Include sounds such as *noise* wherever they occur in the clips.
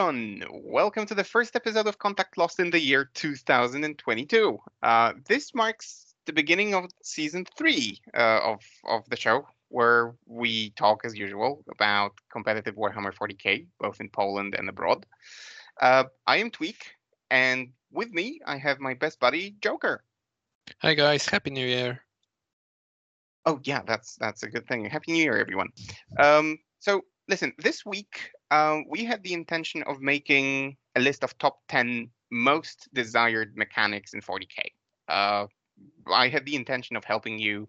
Everyone. Welcome to the first episode of Contact Lost in the year 2022. Uh, this marks the beginning of season three uh, of of the show, where we talk as usual about competitive Warhammer 40k, both in Poland and abroad. Uh, I am Tweak, and with me I have my best buddy Joker. Hi guys, happy new year. Oh yeah, that's that's a good thing. Happy New Year, everyone. Um, so listen, this week uh, we had the intention of making a list of top 10 most desired mechanics in 40k. Uh, I had the intention of helping you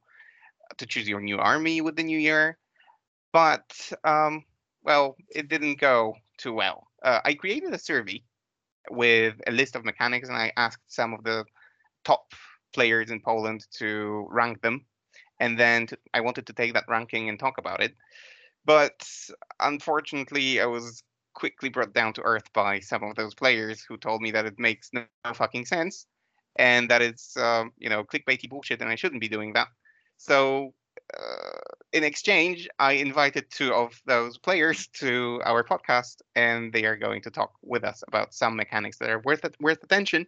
to choose your new army with the new year, but um, well, it didn't go too well. Uh, I created a survey with a list of mechanics, and I asked some of the top players in Poland to rank them, and then to, I wanted to take that ranking and talk about it. But unfortunately, I was quickly brought down to earth by some of those players who told me that it makes no, fucking sense and that it's um, you know clickbaity bullshit and I shouldn't be doing that. So uh, in exchange, I invited two of those players to our podcast, and they are going to talk with us about some mechanics that are worth worth attention.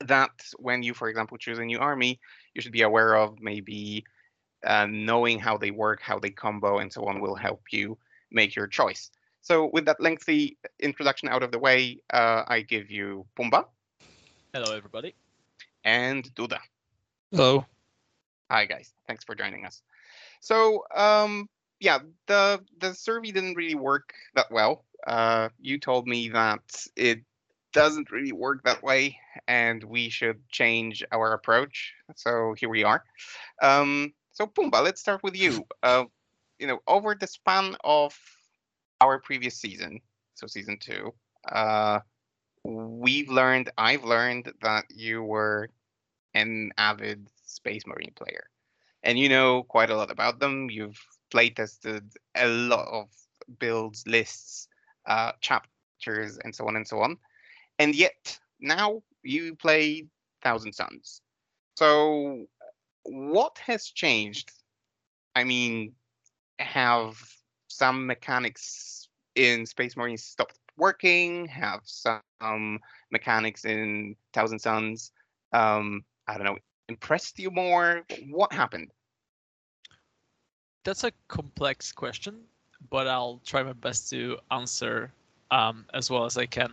That when you, for example, choose a new army, you should be aware of. Maybe uh, knowing how they work, how they combo, and so on will help you make your choice. So, with that lengthy introduction out of the way, uh, I give you Pumba. Hello, everybody. And Duda. Hello. Hi, guys. Thanks for joining us. So, um, yeah, the the survey didn't really work that well. Uh, you told me that it doesn't really work that way, and we should change our approach. So here we are. Um, so Pumba, let's start with you. Uh, you know, over the span of our previous season, so season two, uh, we've learned, I've learned that you were an avid Space Marine player, and you know quite a lot about them. You've play tested a lot of builds, lists, uh, chapters, and so on and so on, and yet now you play Thousand Sons. So what has changed? I mean, have some mechanics in Space Marines stopped working? Have some mechanics in Thousand Sons, um, I don't know, impressed you more? What happened? That's a complex question, but I'll try my best to answer um, as well as I can.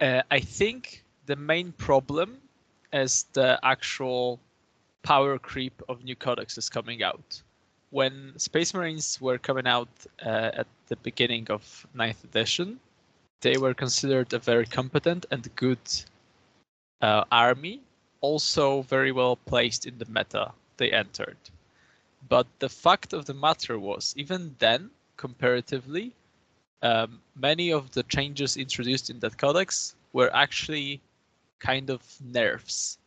Uh, I think the main problem is the actual power creep of new codexes coming out. When Space Marines were coming out uh, at the beginning of 9th edition, they were considered a very competent and good uh, army, also very well placed in the meta they entered. But the fact of the matter was, even then, comparatively, um, many of the changes introduced in that codex were actually kind of nerfs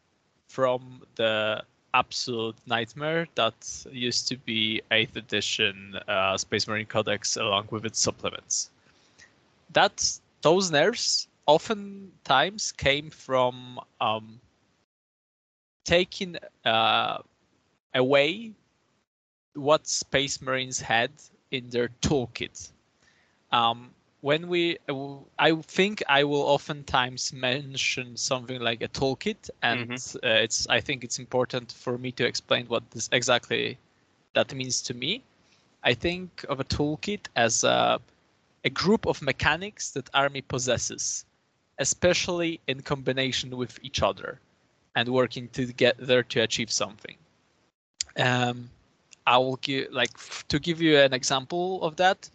from the absolute nightmare that used to be 8th edition uh, Space Marine Codex along with its supplements. That those nerfs oftentimes came from um, taking uh, away what Space Marines had in their toolkit. Um, when we uh, i think i will oftentimes mention something like a toolkit and mm-hmm. uh, it's i think it's important for me to explain what this exactly that means to me i think of a toolkit as a, a group of mechanics that army possesses especially in combination with each other and working together to achieve something um, i will give like to give you an example of that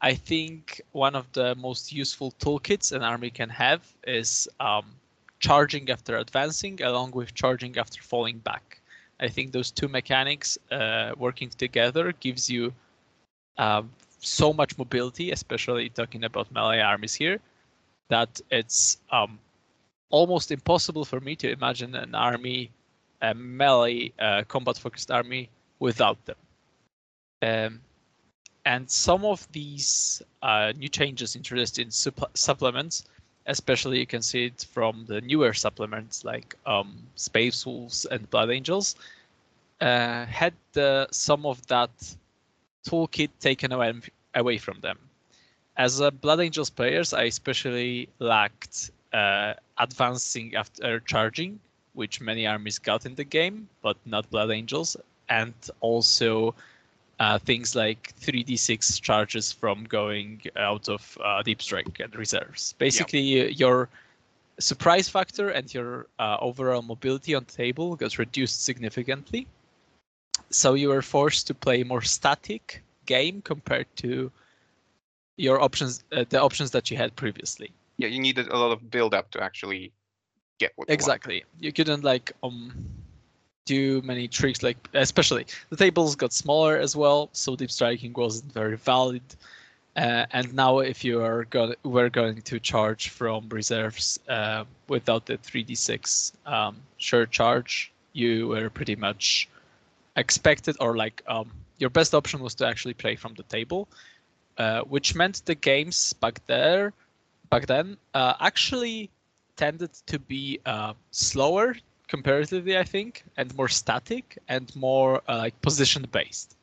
I think one of the most useful toolkits an army can have is um, charging after advancing, along with charging after falling back. I think those two mechanics uh, working together gives you uh, so much mobility, especially talking about melee armies here, that it's um, almost impossible for me to imagine an army, a melee uh, combat focused army, without them. Um, and some of these uh, new changes introduced in supplements, especially you can see it from the newer supplements like um, Space Wolves and Blood Angels, uh, had the, some of that toolkit taken away, away from them. as a Blood Angels players, I especially lacked uh, advancing after charging, which many armies got in the game, but not Blood Angels, and also uh, things like 3d6 charges from going out of uh, Deep Strike and reserves. Basically, your surprise factor and your uh, overall mobility on the table got reduced significantly. So you were forced to play more static game compared to your options, uh, the options that you had previously. Yeah, you needed a lot of build up to actually get what you. Exactly. You couldn't like um do many tricks like especially the tables got smaller as well, so deep striking wasn't very valid. Uh, and now if you are going we're going to charge from reserves uh, without the 3d6 um, sure charge, you were pretty much expected or like um, your best option was to actually play from the table, uh, which meant the games back there back then uh, actually tended to be uh, slower comparatively, I think, and more static and more uh, like position based.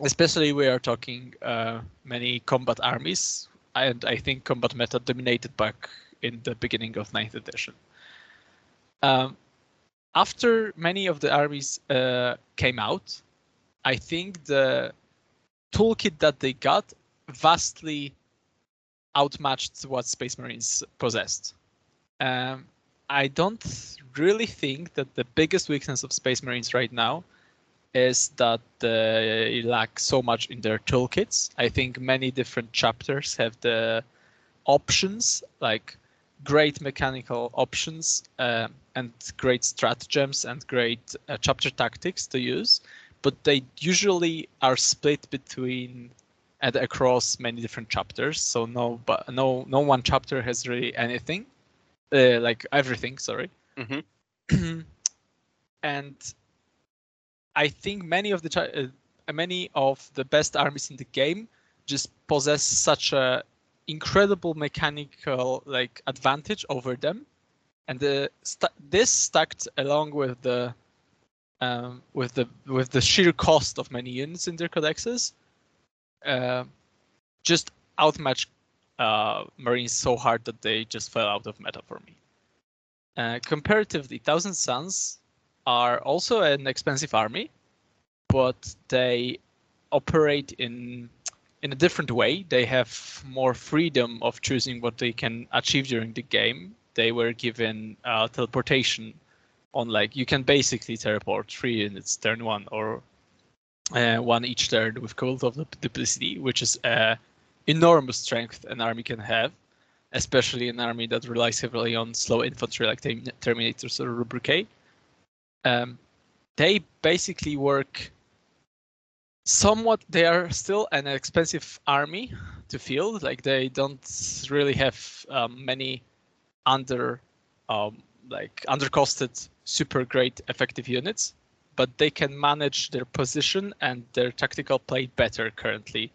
Especially, we are talking uh, many combat armies, and I think combat meta dominated back in the beginning of 9th edition. Um, after many of the armies uh, came out, I think the toolkit that they got vastly outmatched what Space Marines possessed. Um, I don't really think that the biggest weakness of Space Marines right now is that they lack so much in their toolkits. I think many different chapters have the options, like great mechanical options uh, and great stratagems and great uh, chapter tactics to use, but they usually are split between and across many different chapters. So no, but no, no one chapter has really anything, uh, like everything. Sorry. Mm-hmm. *clears throat* and I think many of the uh, many of the best armies in the game just possess such a incredible mechanical like advantage over them, and the st- this stacked along with the um, with the with the sheer cost of many units in their codexes, uh, just outmatched uh, Marines so hard that they just fell out of meta for me. Uh, comparatively, Thousand Sons are also an expensive army, but they operate in in a different way. They have more freedom of choosing what they can achieve during the game. They were given uh, teleportation on like you can basically teleport three units turn one or uh, one each turn with Cult of the Duplicity, which is uh, enormous strength an army can have, especially an army that relies heavily on slow infantry like Term- Terminators or Rubricae. Um, they basically work somewhat. They are still an expensive army to field. Like they don't really have um, many under, um, like undercosted, super great effective units, but they can manage their position and their tactical play better currently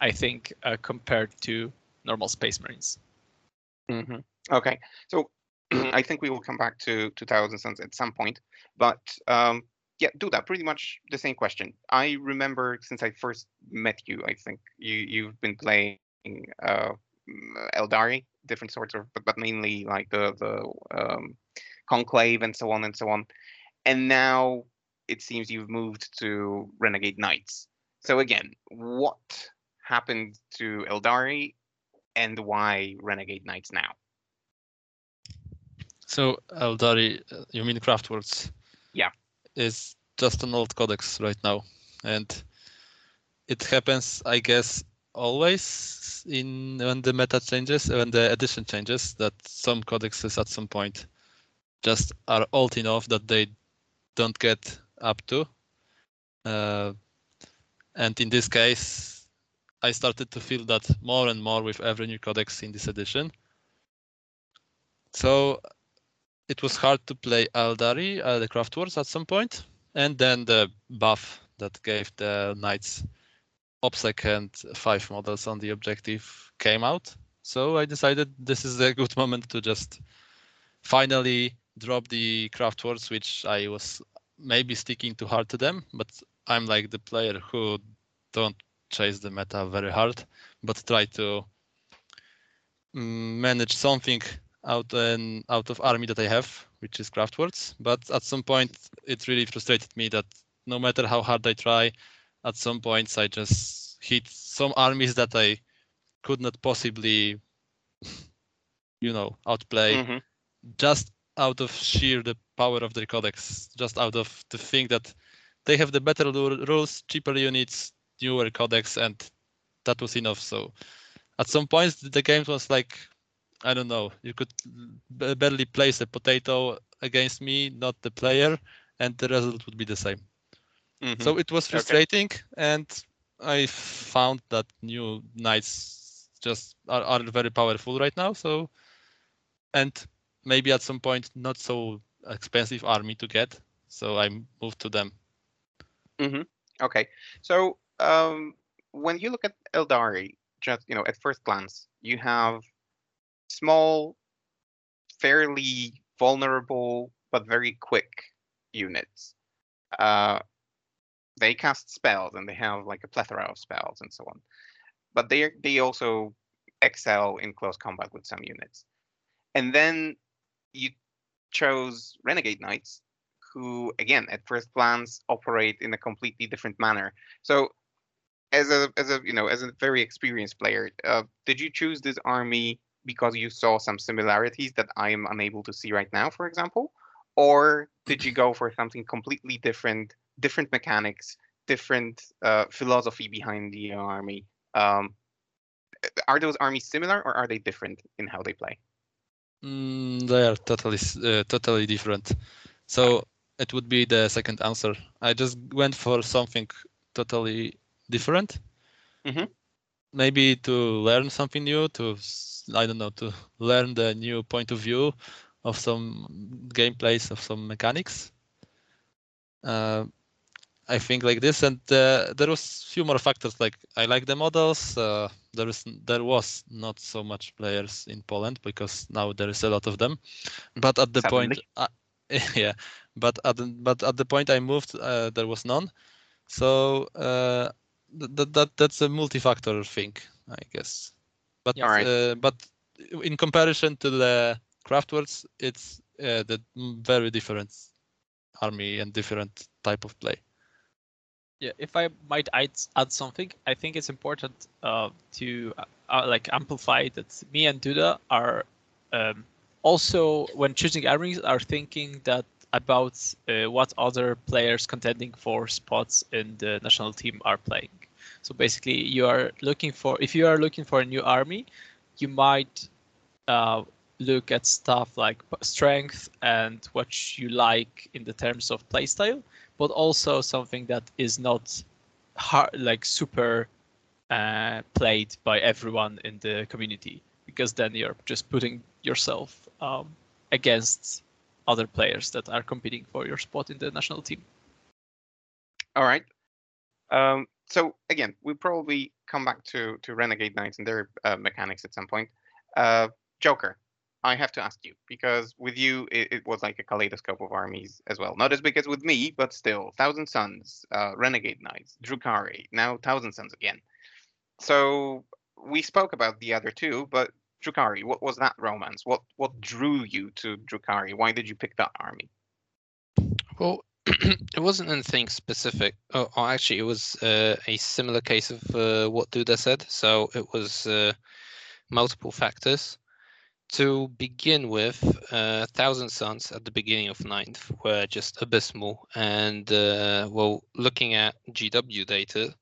I think, uh, compared to normal Space Marines. Mm-hmm. Okay, so *clears throat* I think we will come back to 2000 Suns at some point, but um, yeah, Duda. Pretty much the same question. I remember since I first met you, I think you you've been playing uh, Eldari, different sorts of, but, but mainly like the the um, Conclave and so on and so on, and now it seems you've moved to Renegade Knights. So again, what happened to Eldari and why Renegade Knights now? So Eldari, uh, you mean Craftworlds? Yeah. Is just an old codex right now, and it happens, I guess, always in when the meta changes, when the edition changes, that some codexes at some point just are old enough that they don't get up to. Uh, and in this case, I started to feel that more and more with every new codex in this edition. So it was hard to play Eldari, uh, the Craftworlds at some point, and then the buff that gave the knights OBSEC and five models on the objective came out. So I decided this is a good *laughs* moment to just finally drop the Craftworlds, which I was maybe sticking too hard to them, but I'm like the player who don't chase the meta very hard, but try to mm, manage something out and out of army that I have, which is Craftworlds. But at some point, it really frustrated me that no matter how hard I try, at some points I just hit some armies that I could not possibly, *laughs* you know, outplay Mhm. just out of sheer the power of their codex, just out of the thing that they have the better rules, cheaper units, newer codex, and that was enough. So at some points the game was like, I don't know, you could b- barely place a potato against me, not the player, and the result would be the same. Mhm. So it was Okay. frustrating, and I found that new knights just are, are very powerful right now. So, and maybe at some point not so expensive army to get. So I moved to them. Okay, so um, when you look at Eldari, just you know, at first glance, you have small, fairly vulnerable but very quick units. Uh, they cast spells and they have like a plethora of spells and so on, but they they also excel in close combat with some units. And then you chose Renegade Knights, who again at first glance operate in a completely different manner. So as a as a you know as a very experienced player, uh, did you choose this army because you saw some similarities that I am unable to see right now, for example, or did you go for something completely different, different mechanics, different uh, philosophy behind the army? Um, are those armies similar or are they different in how they play? Mm, they are totally uh, totally different. So it would be the second answer. I just went for something totally different. Mhm. Maybe to learn something new, to I don't know, to learn the new point of view of some gameplays of some mechanics. Uh, I think like this, and uh, there was few more factors. Like I like the models. Uh, there is there was not so much players in Poland because now there is a lot of them. But at the point, uh, *laughs* yeah, but at the, but at the point I moved, uh, there was none. So uh, that that that's a multi-factor thing, I guess. But Yeah. Alright. uh, but in comparison to the Craftworlds, it's uh, the very different army and different type of play. Yeah, if I might add, add something, I think it's important uh, to uh, uh, like amplify that me and Duda are um, also when choosing armies are thinking that about uh, what other players contending for spots in the national team are playing. So basically, you are looking for if you are looking for a new army, you might uh, look at stuff like strength and what you like in the terms of playstyle but also something that is not hard, like super uh, played by everyone in the community, because then you're just putting yourself um, against other players that are competing for your spot in the national team. All right. Um, so again, we probably come back to to Renegade Knights and their uh, mechanics at some point. Uh, Joker, I have to ask you because with you it, it was like a kaleidoscope of armies as well. Not as big as with me, but still, Thousand Sons, uh, Renegade Knights, Drukhari, now Thousand Sons again. So we spoke about the other two, but Drukhari, what was that romance? What what drew you to Drukhari? Why did you pick that army? Well, *clears throat* it wasn't anything specific. Oh, oh, actually, it was uh, a similar case of uh, what Duda said. So it was uh, multiple factors. To begin with, uh, Thousand Sons at the beginning of ninth were just abysmal. And, uh, well, looking at GW data,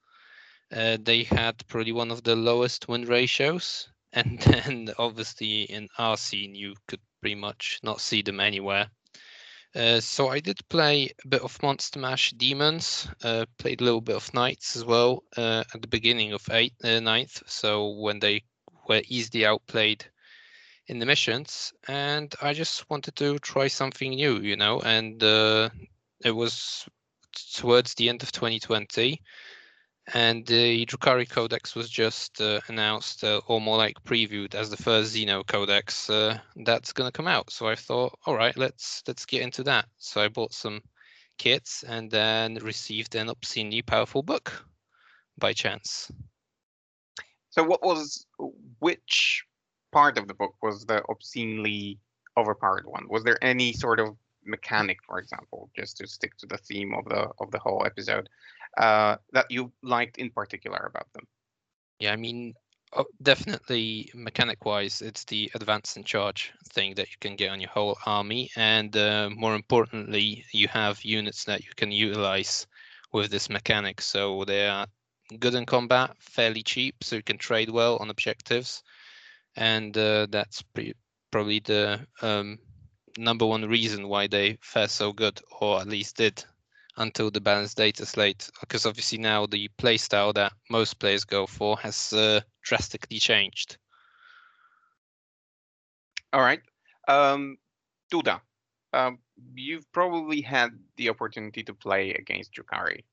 uh, they had probably one of the lowest win ratios. And *laughs* then, obviously, in our scene, you could pretty much not see them anywhere. Uh, so I did play a bit of Monster Mash Demons, uh, played a little bit of Knights as well uh, at the beginning of eighth, uh, ninth. So when they were easily outplayed in the missions, and I just wanted to try something new, you know. And uh, it was towards the end of 2020, and the Drukhari Codex was just uh, announced, uh, or more like previewed, as the first Xeno Codex uh, that's going to come out. So I thought, all right, let's let's get into that. So I bought some kits and then received an obscenely powerful book, by chance. So what was which part of the book was the obscenely overpowered one? Was there any sort of mechanic, for example, just to stick to the theme of the of the whole episode, uh, that you liked in particular about them? Yeah, I mean, oh, definitely mechanic-wise, it's the advance and charge thing that you can get on your whole army, and uh, more importantly, you have units that you can utilize with this mechanic. So they are good in combat, fairly cheap, so you can trade well on objectives, and uh, that's pre- probably the um, number one reason why they fare so good, or at least did until the balanced data slate. Because obviously now the playstyle that most players go for has uh, drastically changed. All right, um, Duda, um, you've probably had the opportunity to play against Drukhari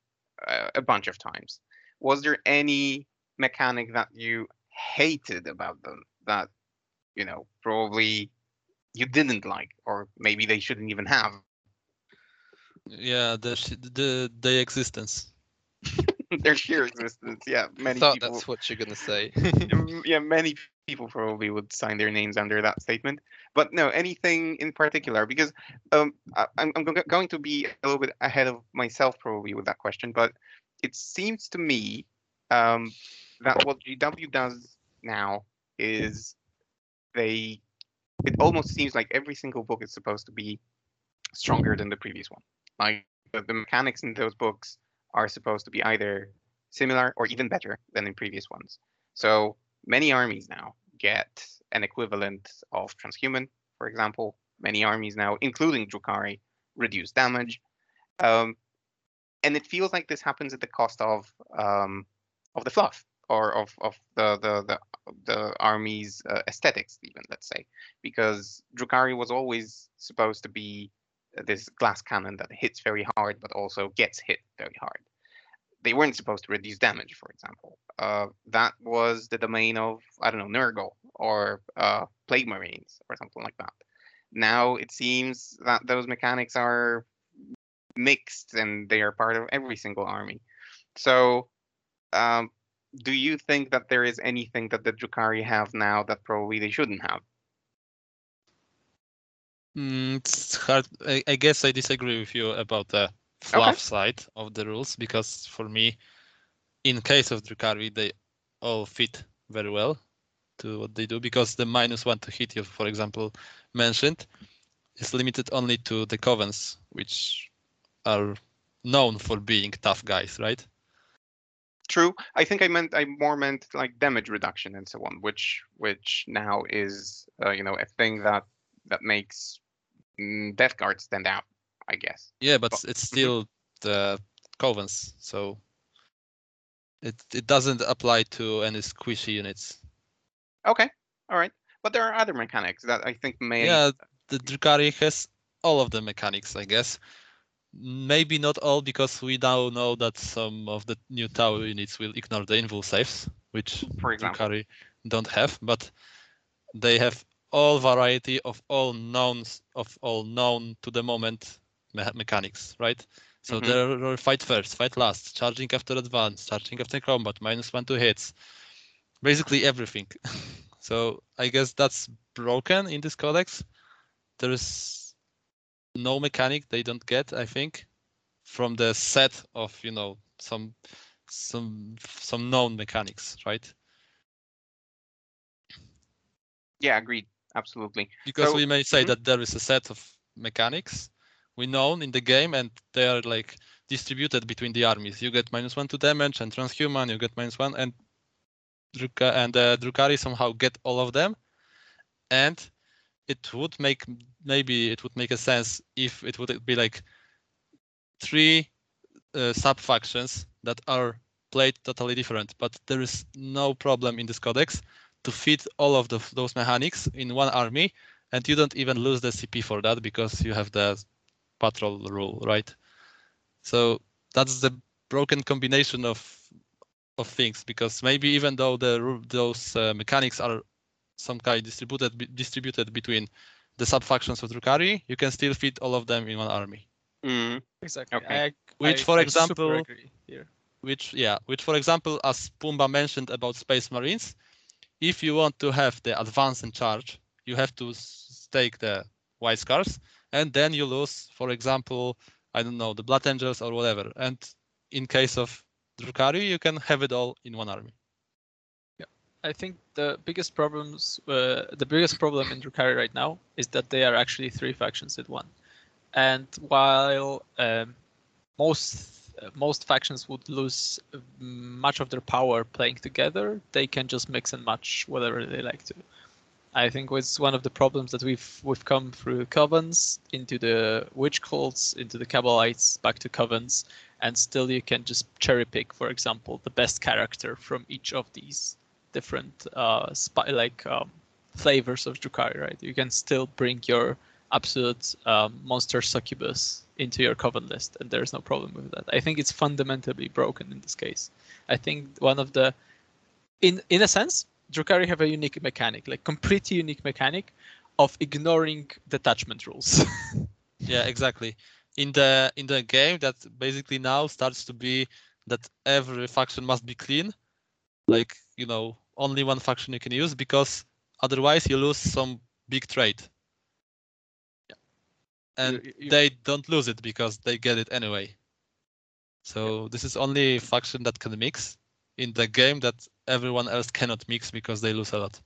uh, a bunch of times. Was there any mechanic that you hated about them that you know probably you didn't like, or maybe they shouldn't even have? Yeah, the sh- the the existence. *laughs* Their sheer existence. Yeah, I many thought people. that's what you're gonna say. *laughs* *laughs* Yeah, many people probably would sign their names under that statement. But no, anything in particular, because um, I, I'm, I'm going to be a little bit ahead of myself probably with that question, but it seems to me um, that what GW does now is they, it almost seems like every single book is supposed to be stronger than the previous one. Like the, mechanics in those books are supposed to be either similar or even better than in previous ones. So many armies now get an equivalent of transhuman, for example. Many armies now, including Drukhari, reduce damage. Um, and it feels like this happens at the cost of um, of the fluff or of, of the, the, the, the army's uh, aesthetics, even, let's say. Because Drukhari was always supposed to be this glass cannon that hits very hard, but also gets hit very hard they weren't supposed to reduce damage, for example. Uh, that was the domain of, I don't know, Nurgle or uh, Plague Marines or something like that. Now it seems that those mechanics are mixed and they are part of every single army. So, um, do you think that there is anything that the Drukhari have now that probably they shouldn't have? Mm, it's hard. I, I guess I disagree with you about the fluff side of the rules because for me, in case of Drukhari, they all fit very well to what they do because the minus one to hit you, for example, mentioned is limited only to the covens, which are known for being tough guys, right? True. I think I meant I more meant like damage reduction and so on, which which now is uh, you know a thing that that makes mm, Death Guard stand out. I guess. Yeah, but But- it's *laughs* still the covens, so it it doesn't apply to any squishy units. Okay. All right. But there are other mechanics that I think may. Yeah, the Drukhari has all of the mechanics, I guess. Maybe not all, because we now know that some of the new Tau units will ignore the invul saves, which For example. Drukhari don't have, but they have all variety of all knowns of all known to the moment me- mechanics, right? So Mhm. there are fight first, fight last, charging after advance, charging after combat, minus one to hits, basically everything. *laughs* so I guess that's broken in this codex. There is no mechanic they don't get, I think, from the set of you know some some some known mechanics, right? Yeah, agreed. Absolutely. because So- we may say Mhm. that there is a set of mechanics we know in the game and they are like distributed between the armies you get minus one to damage and transhuman you get minus one and Druka and uh, Drukhari somehow get all of them and it would make maybe it would make a sense if it would be like three uh, sub factions that are played totally different but there is no problem in this codex to fit all of the, those mechanics in one army and you don't even lose the cp for that because you have the patrol rule right so that's the broken combination of of things because maybe even though the those uh, mechanics are some kind distributed be- distributed between the sub factions of Drukhari, you can still fit all of them in one army. Mm, Exactly. Okay. I, Which, I- for I example- super agree here. which yeah, which for example, as Pumba mentioned about Space Marines, if you want to have the advance and charge, you have to stake the white scars, and then you lose, for example, I don't know, the Blood Angels or whatever. And in case of Drukhari, you can have it all in one army. Yeah, I think the biggest problems, uh, the biggest problem in Drukhari right now is that they are actually three factions at one. And while um, most most factions would lose much of their power playing together, they can just mix and match whatever they like to. I think was one of the problems that we've we've come through covens into the witch cults, into the Kabalites, back to covens, and still you can just cherry pick, for example, the best character from each of these different uh, spy like um, flavors of Drukhari, right? You can still bring your absolute um, monster succubus into your coven list, and there's no problem with that. I think it's fundamentally broken in this case. I think one of the, in in a sense, Drukhari have a unique mechanic, like completely unique mechanic, of ignoring detachment rules. *laughs* yeah, exactly. In the in the game, that basically now starts to be that every faction must be clean, like you know only one faction you can use because otherwise you lose some big trade. Yeah. And You- you- they don't lose it because they get it anyway. So this is only faction that can mix in the game that everyone else cannot mix because they lose a lot.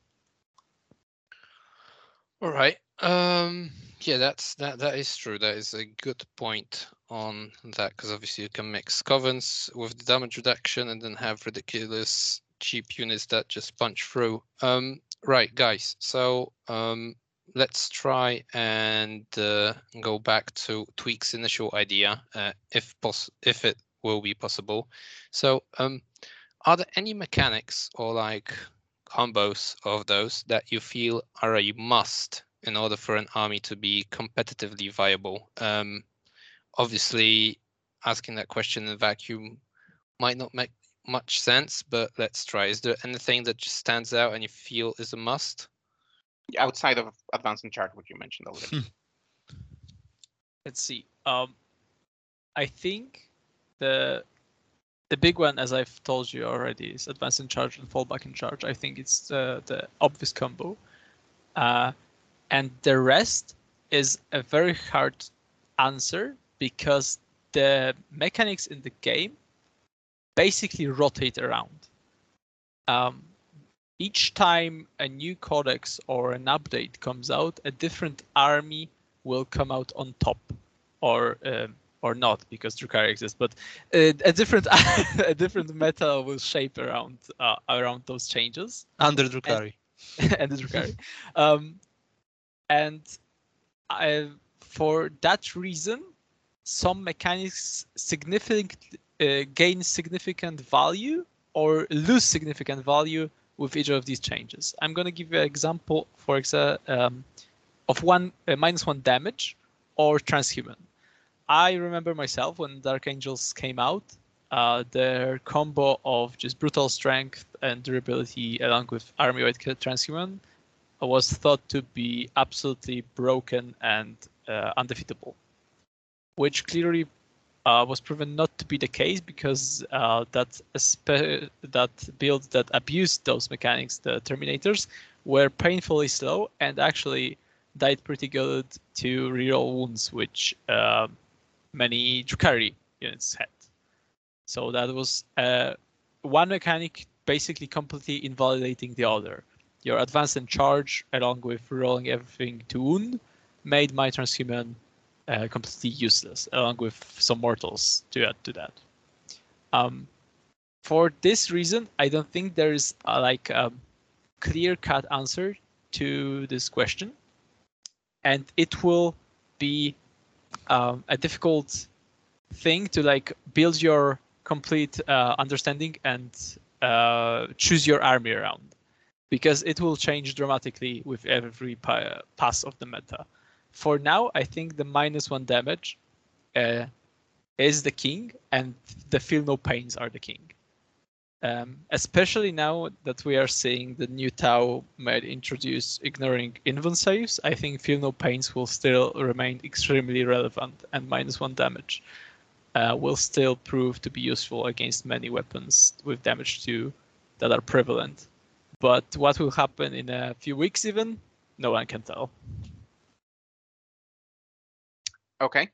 All right. Um, yeah, that's that. That is true. That is a good point on that because obviously you can mix covens with the damage reduction and then have ridiculous cheap units that just punch through. Um, right, guys. So um, let's try and uh, go back to Tweak's initial idea, uh, if poss- if it will be possible. So, um, are there any mechanics or like combos of those that you feel are a must in order for an army to be competitively viable? Um, obviously, asking that question in a vacuum might not make much sense, but let's try. Is there anything that just stands out and you feel is a must? Outside of advance and chart, which you mentioned already. Let's see. Um, I think the the big one, as I've told you already, is advance in charge and fall back in charge. I think it's the the obvious combo, uh, and the rest is a very hard answer because the mechanics in the game basically rotate around. Um, each time a new codex or an update comes out, a different army will come out on top, or um, or not because Drukhari exists, but uh, a different *laughs* a different meta will shape around uh, around those changes Under Drukhari. and *laughs* the Drukhari. Um, and I, for that reason, some mechanics significant uh, gain significant value or lose significant value with each of these changes. I'm going to give you an example, for example, um, of one uh, minus one damage or transhuman. I remember myself when Dark Angels came out, uh, their combo of just brutal strength and durability along with army wide transhuman was thought to be absolutely broken and uh, undefeatable, which clearly uh, was proven not to be the case because uh, that that build that abused those mechanics, the Terminators, were painfully slow and actually died pretty good to reroll wounds, which uh, many Drukhari units had. So that was uh, one mechanic basically completely invalidating the other. Your advance and charge, along with rolling everything to wound, made my transhuman uh, completely useless, along with some mortals to add to that. Um, for this reason, I don't think there is a, like a clear-cut answer to this question, and it will be um, a difficult thing to like build your complete uh, understanding and uh, choose your army around because it will change dramatically with every pa- pass of the meta. For now, I think the minus one damage uh, is the king, and the feel no pains are the king. Um, especially now that we are seeing the new Tau might introduce ignoring invuln saves, I think feel no pains will still remain extremely relevant and minus one damage. uh, will still prove to be useful against many weapons with damage 2 that are prevalent. But what will happen in a few weeks, even, no one can tell. Okay.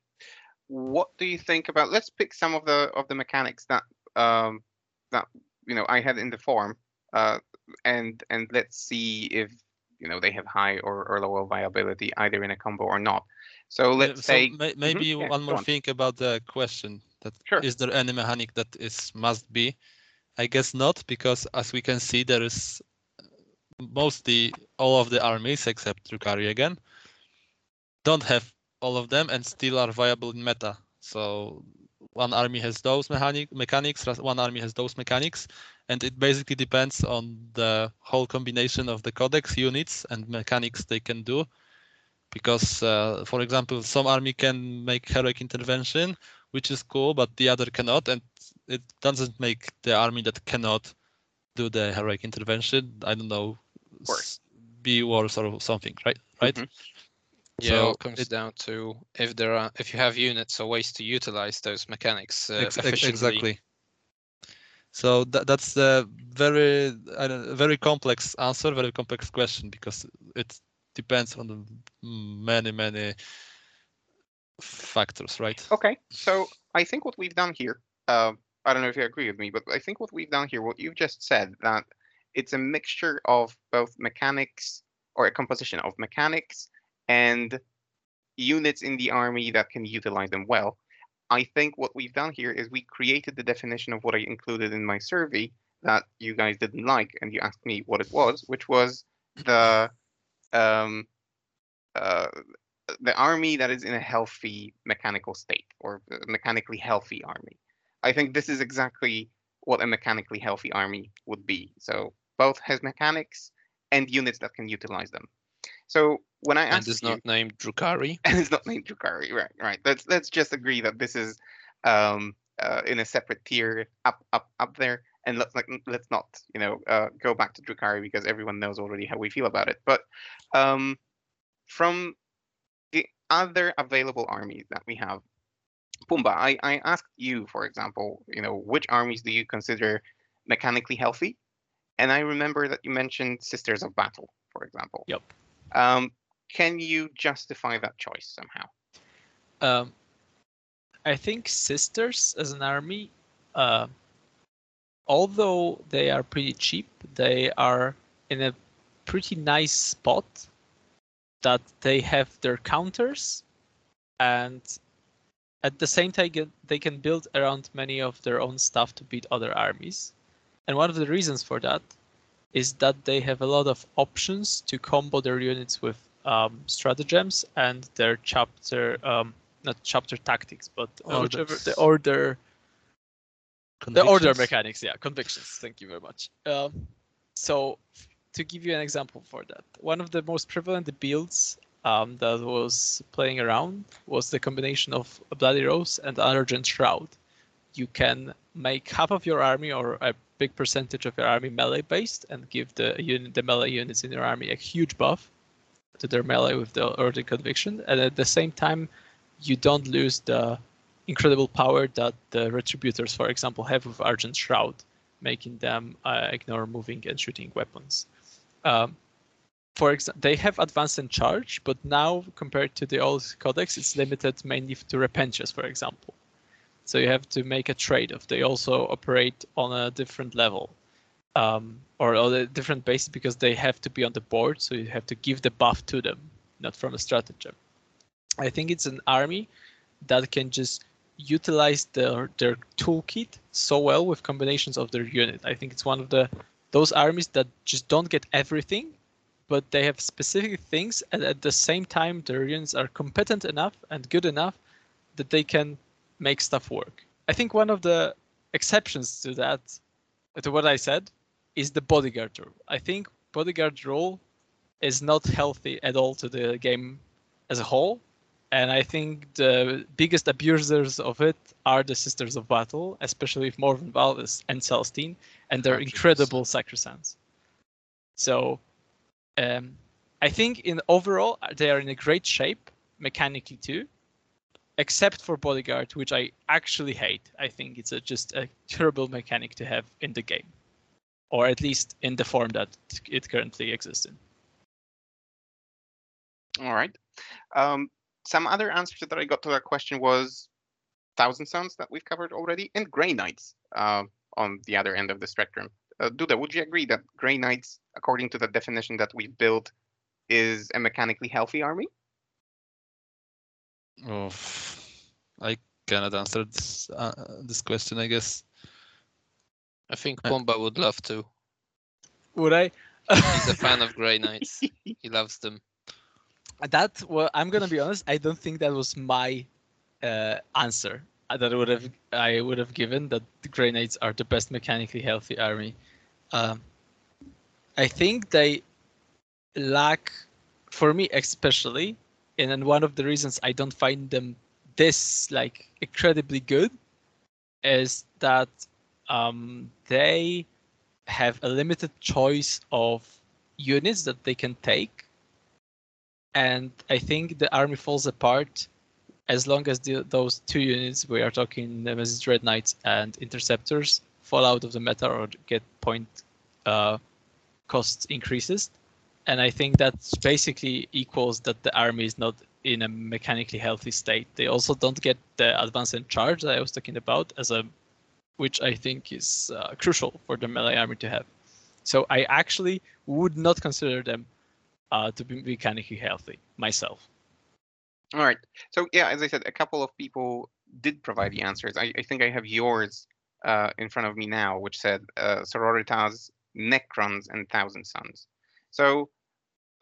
What do you think about? Let's pick some of the of the mechanics that um that you know I had in the form, uh, and and let's see if you know they have high or, or lower viability either in a combo or not. So let's so say may- maybe yeah, one more on. thing about the question that is Sure. there any mechanic that is must be? I guess not, because as we can see, there is mostly all of the armies except Drukhari again don't have all of them and still are viable in meta. So one army has those mechanic mechanics, one army has those mechanics, and it basically depends on the whole combination of the codex units and mechanics they can do. Because, uh, for example, some army can make heroic intervention, which is cool, but the other cannot, and it doesn't make the army that cannot do the heroic intervention. I don't know, Worse. be worse or something, right? Right. Mhm. Yeah, So it all comes it- down to if there are if you have units or ways to utilize those mechanics uh, Ex- ex- efficiently. exactly. So that, that's a very I very complex answer, very complex question because it depends on the many many factors, right? Okay, so I think what we've done here, uh, I don't know if you agree with me, but I think what we've done here, what you've just said, that it's a mixture of both mechanics or a composition of mechanics and units in the army that can utilize them well. I think what we've done here is we created the definition of what I included in my survey that you guys didn't like, and you asked me what it was, which was the um, uh, the army that is in a healthy mechanical state or mechanically healthy army. I think this is exactly what a mechanically healthy army would be. So both has mechanics and units that can utilize them. So when I And asked is you, not named Drukhari. and *laughs* it's not named Drukhari, right? Right. Let's let's just agree that this is um, uh, in a separate tier, up up up there, and let's like let's not you know uh, go back to Drukhari because everyone knows already how we feel about it. But um, from the other available armies that we have, Pumba, I I asked you, for example, you know which armies do you consider mechanically healthy, and I remember that you mentioned Sisters of Battle, for example. Yep. Um, can you justify that choice somehow? Um, I think sisters as an army, uh, although they are pretty cheap, they are in a pretty nice spot that they have their counters and at the same time they can build around many of their own stuff to beat other armies. And one of the reasons for that is that they have a lot of options to combo their units with um, stratagems and their chapter, um, not chapter tactics, but uh, the order, the order mechanics. Yeah, convictions. Thank you very much. Um, so to give you an example for that, one of the most prevalent builds um, that was playing around was the combination of a Bloody Rose and Argent Shroud. You can make half of your army or a big percentage of your army melee based and give the unit, the melee units in your army a huge buff to their melee with the order conviction, and at the same time, you don't lose the incredible power that the retributors, for example, have with Argent Shroud, making them uh, ignore moving and shooting weapons. Um, for example, they have advance and charge, but now compared to the old codex, it's limited mainly to Repentias, for example. So you have to make a trade-off. They also operate on a different level, um, or on a different basis because they have to be on the board. So you have to give the buff to them, not from a stratagem. I think it's an army that can just utilize their their toolkit so well with combinations of their unit. I think it's one of the those armies that just don't get everything, but they have specific things, and at the same time, their units are competent enough and good enough that they can make stuff work. I think one of the exceptions to that, to what I said, is the bodyguard role. I think bodyguard role is not healthy at all to the game as a whole. And I think the biggest abusers of it are the Sisters of Battle, especially with Morven Valvis and Celestine, and their 100%. incredible Sacresants. So um, I think in overall they are in a great shape mechanically too. Except for bodyguard, which I actually hate. I think it's a, just a terrible mechanic to have in the game, or at least in the form that it currently exists in. All right. Um, some other answers that I got to that question was Thousand Sons that we've covered already, and Grey Knights uh, on the other end of the spectrum. Uh, Duda, would you agree that Grey Knights, according to the definition that we've built, is a mechanically healthy army? Oh, I cannot answer this uh, this question. I guess. I think Pomba would love to. Would I? He's a fan of *laughs* Grey Knights. He loves them. that well i'm gonna be honest i don't think that was my uh, answer uh, that I would have i would have given that the grey knights are the best mechanically healthy army um, i think they lack for me especially and then one of the reasons i don't find them this like incredibly good is that um, they have a limited choice of units that they can take and I think the army falls apart as long as the, those two units we are talking Nemesis Dread Knights and Interceptors fall out of the meta or get point uh, cost increases. And I think that basically equals that the army is not in a mechanically healthy state. They also don't get the advance and charge that I was talking about as a, which I think is uh, crucial for the melee army to have. So I actually would not consider them uh, to be mechanically healthy myself. All right. So yeah, as I said, a couple of people did provide the answers. I, I think I have yours uh, in front of me now, which said uh, Sororitas, Necrons, and Thousand Sons. So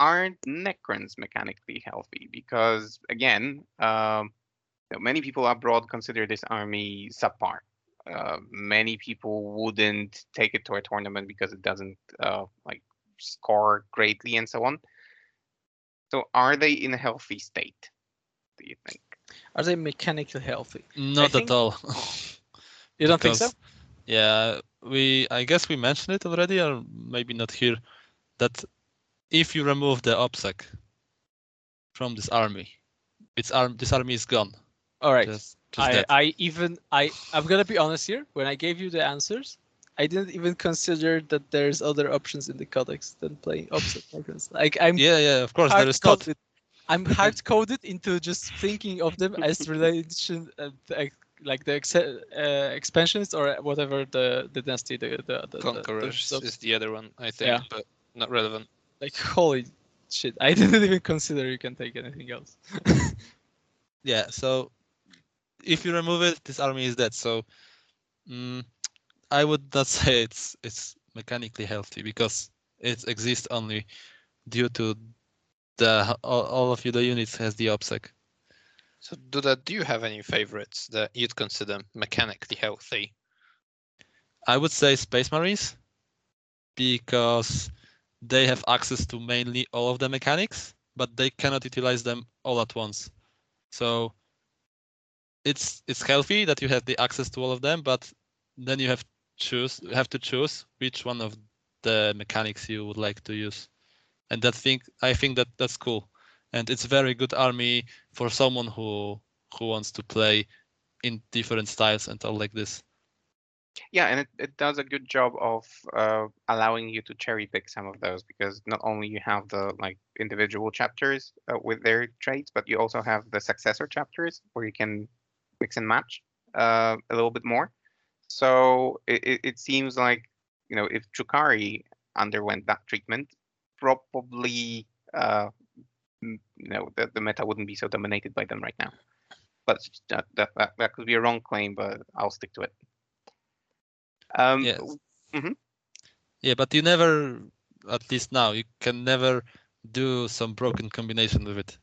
aren't Necrons mechanically healthy? Because again, um, many people abroad consider this army subpar. Uh, many people wouldn't take it to a tournament because it doesn't uh, like score greatly and so on. So are they in a healthy state? Do you think? Are they mechanically healthy? Not think- at all. *laughs* You don't think so? Yeah, we I guess we mentioned it already, or maybe not here. That if you remove the OPSEC from this army, its arm this army is gone. All right. Just, just I, that. I even I I'm gonna be honest here. When I gave you the answers, I didn't even consider that there's other options in the codex than playing opposite weapons. *laughs* Like I'm yeah, yeah, of course there hard is not. coded. I'm hard coded into just thinking of them as *laughs* relation, uh, like the ex- uh, expansions or whatever the the dynasty the the, the, the- the Conquerors is the other one, I think, Yeah. but not relevant. Like *laughs* holy shit! I *laughs* didn't even consider you can take anything else. *laughs* Yeah, so if you remove it, this army is dead. So mm, I would not say it's it's mechanically healthy because it exists only due to the all, all of you the units has the OPSEC. So, do that do you have any favorites that you'd consider mechanically healthy? I would say Space Marines because they have access to mainly all of the mechanics, but they cannot utilize them all at once. So it's it's healthy that you have the access to all of them, but then you have choose have to choose which one of the mechanics you would like to use. And that thing I think that that's cool. And it's very good army for someone who who wants to play in different styles and all like this. Yeah, and it, it does a good job of uh, allowing you to cherry pick some of those because not only you have the like individual chapters uh, with their traits, but you also have the successor chapters where you can mix and match uh, a little bit more. So it, it, seems like you know if Drukhari underwent that treatment, probably uh, you know the, the meta wouldn't be so dominated by them right now. But that that that could be a wrong claim, but I'll stick to it. Um, Yes. mhm. Yeah, but you never, at least now, you can never do some broken combination with it.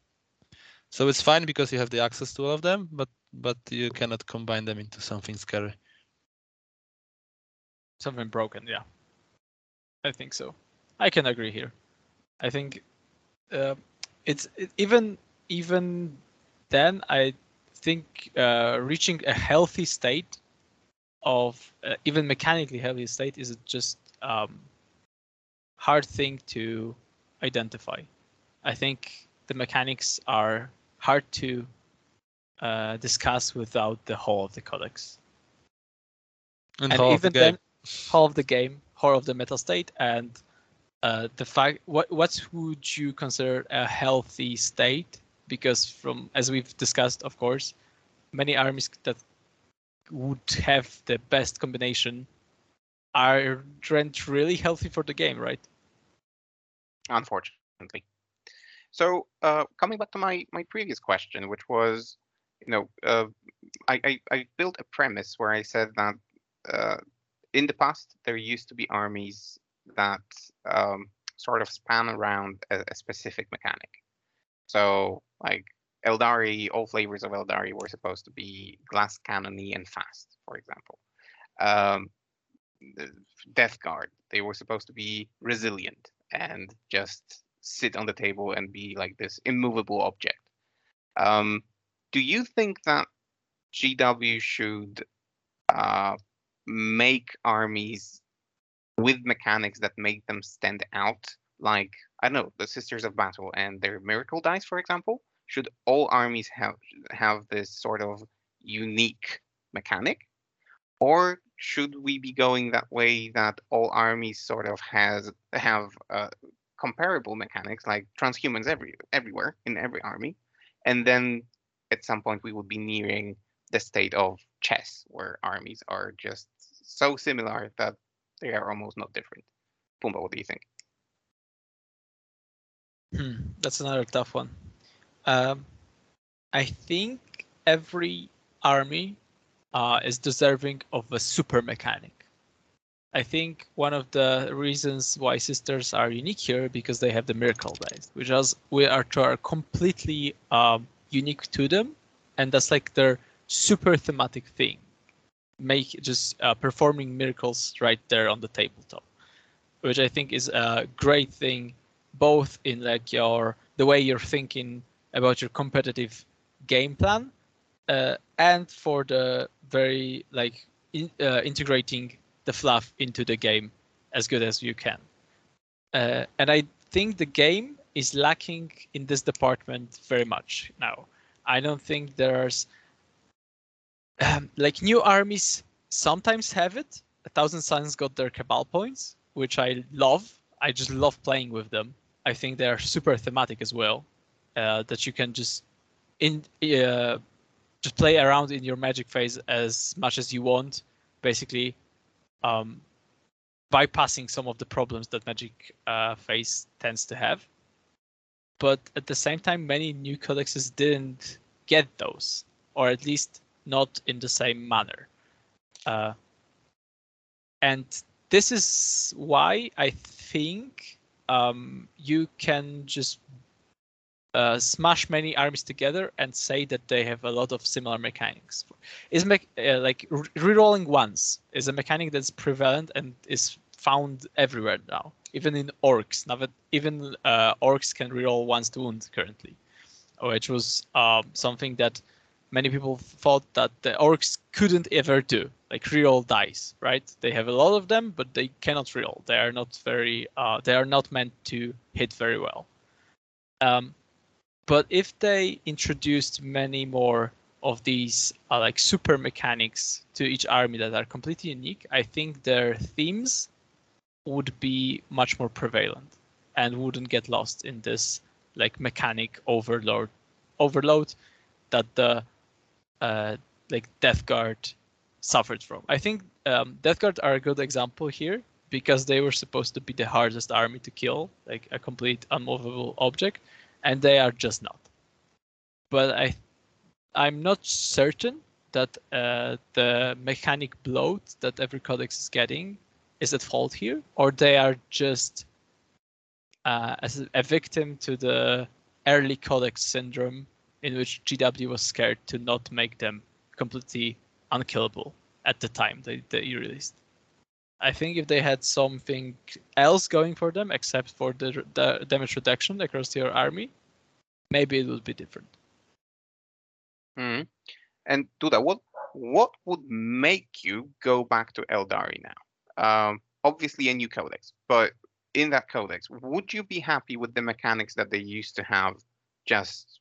So it's fine because you have the access to all of them, but but you cannot combine them into something scary. Something broken, yeah. I think so. I can agree here. I think uh, it's it, even even then. I think uh, reaching a healthy state of uh, even mechanically healthy state is just um, hard thing to identify. I think the mechanics are hard to uh, discuss without the whole of the codex. And, and even the then, whole of the game, whole of the meta state, and uh, the fact what what would you consider a healthy state? Because from as we've discussed, of course, many armies that would have the best combination aren't really healthy for the game, right? unfortunately. So uh, coming back to my my previous question, which was, you know, uh, I, I I built a premise where I said that uh, in the past there used to be armies that um, sort of span around a, a specific mechanic. So like Eldari, all flavors of Eldari were supposed to be glass cannony and fast, for example. Um, Death Guard, they were supposed to be resilient and just sit on the table and be like this immovable object. Um, do you think that GW should uh, make armies with mechanics that make them stand out? Like, I don't know, the Sisters of Battle and their Miracle Dice, for example? Should all armies have have this sort of unique mechanic? Or should we be going that way that all armies sort of has have uh, comparable mechanics like transhumans every everywhere in every army, and then at some point we would be nearing the state of chess where armies are just so similar that they are almost not different. Pumba, what do you think? Hmm, that's another tough one. Um, I think every army uh, is deserving of a super mechanic. I think one of the reasons why sisters are unique here because they have the miracle dice, which is we are, are completely um, unique to them, and that's like their super thematic thing, make just uh, performing miracles right there on the tabletop, which I think is a great thing, both in like your the way you're thinking about your competitive game plan, uh, and for the very like in, uh, integrating the fluff into the game as good as you can. Uh, and I think the game is lacking in this department very much now. I don't think there's um, *clears throat* like new armies sometimes have it. A Thousand Sons got their Cabal points, which I love. I just love playing with them. I think they are super thematic as well. Uh, that you can just in uh, just play around in your magic phase as much as you want, basically um, bypassing some of the problems that magic uh, phase tends to have. But at the same time, many new codexes didn't get those, or at least not in the same manner. Uh, and this is why I think um, you can just uh, smash many armies together and say that they have a lot of similar mechanics. Is me- uh, like rerolling once is a mechanic that's prevalent and is found everywhere now, even in orcs. Now that even uh, orcs can reroll once to wound currently, which was um, something that many people thought that the orcs couldn't ever do, like reroll dice. Right? They have a lot of them, but they cannot reroll. They are not very. Uh, they are not meant to hit very well. Um, but if they introduced many more of these uh, like super mechanics to each army that are completely unique, I think their themes would be much more prevalent and wouldn't get lost in this like mechanic overload overload that the uh, like Death Guard suffered from. I think um, Death Guard are a good example here because they were supposed to be the hardest army to kill, like a complete unmovable object and they are just not. But I, I'm not certain that uh, the mechanic bloat that every codex is getting is at fault here, or they are just uh, as a victim to the early codex syndrome, in which GW was scared to not make them completely unkillable at the time they, they released. I think if they had something else going for them except for the, the damage reduction across your army, maybe it would be different. Mm-hmm. And Duda, what what would make you go back to Eldari now? Um, obviously a new codex, but in that codex, would you be happy with the mechanics that they used to have, just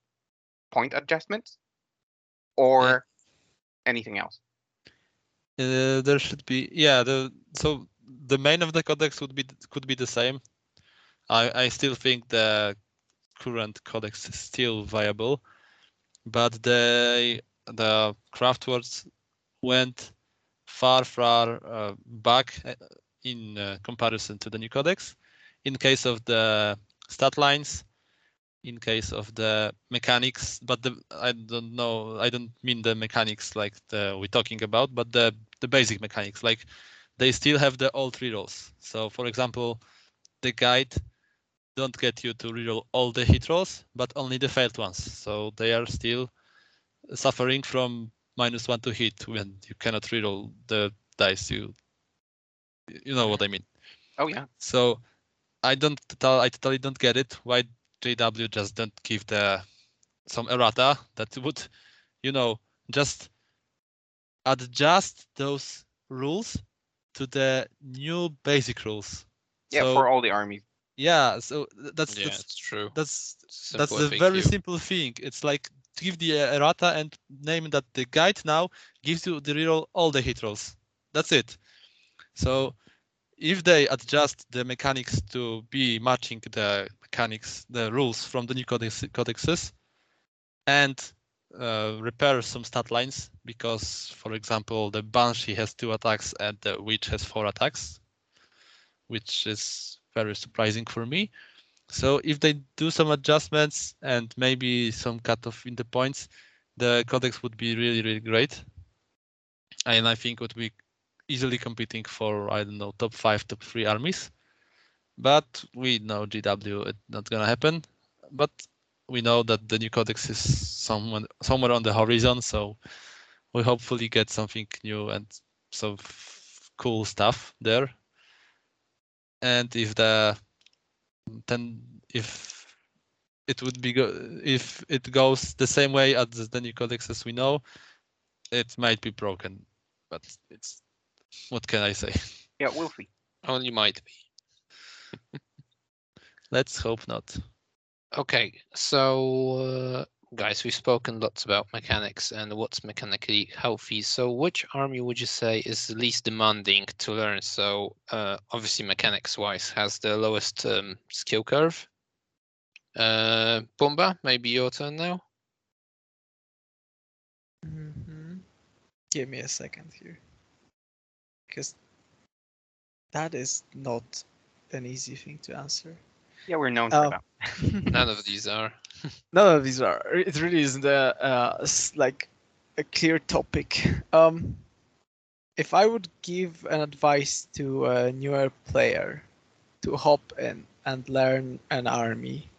point adjustments, or anything else? Uh, there should be yeah. The so the main of the codex would be could be the same. I I still think the current codex still viable, but the the Craftworlds went far far uh, back uh, in uh, comparison to the new codex. In case of the stat lines, in case of the mechanics, but the I don't know. I don't mean the mechanics like the we're talking about, but the the basic mechanics. Like they still have the all three rolls. So for example, the guide don't get you to reroll all the hit rolls, but only the failed ones. So they are still suffering from minus one to hit when you cannot reroll the dice. You you know what I mean. Oh yeah. So I don't I totally don't get it. Why GW just don't give the some errata that would, you know, just adjust those rules to the new basic rules. Yeah, So- for all the armies. Yeah, so that's yeah, that's true. that's Simple that's a FAQ. very simple thing. It's like give the uh, errata and name that the guide now gives you the reroll all the hit rolls. That's it. So if they adjust the mechanics to be matching the mechanics, the rules from the new codex, codexes, and uh, repair some stat lines because, for example, the Banshee has two attacks and the Witch has four attacks, which is very surprising for me. So if they do some adjustments and maybe some cutoff in the points, the codex would be really, really great. And I think would be easily competing for, I don't know, top five, top three armies. But we know GW, it's not gonna happen. But we know that the new codex is somewhere on the horizon, so we hopefully get something new and some cool stuff there. And if the then if it would be go- if it goes the same way as the new codex as we know, it might be broken. But it's what can I say? *laughs* Yeah, we'll see. Only might be. *laughs* Let's hope not. Okay, so uh, guys, we've spoken lots about mechanics and what's mechanically healthy. So, which army would you say is the least demanding to learn? So, uh, obviously, mechanics-wise, has the lowest um, skill curve. Uh, Pumba, maybe your turn now. Mhm. Give me a second here. Because that is not an easy thing to answer. Yeah, we're known for Oh. that. *laughs* None of these are. *laughs* None of these are. It really isn't a uh, like a clear topic. Um, if I would give an advice to a newer player to hop in and learn an army,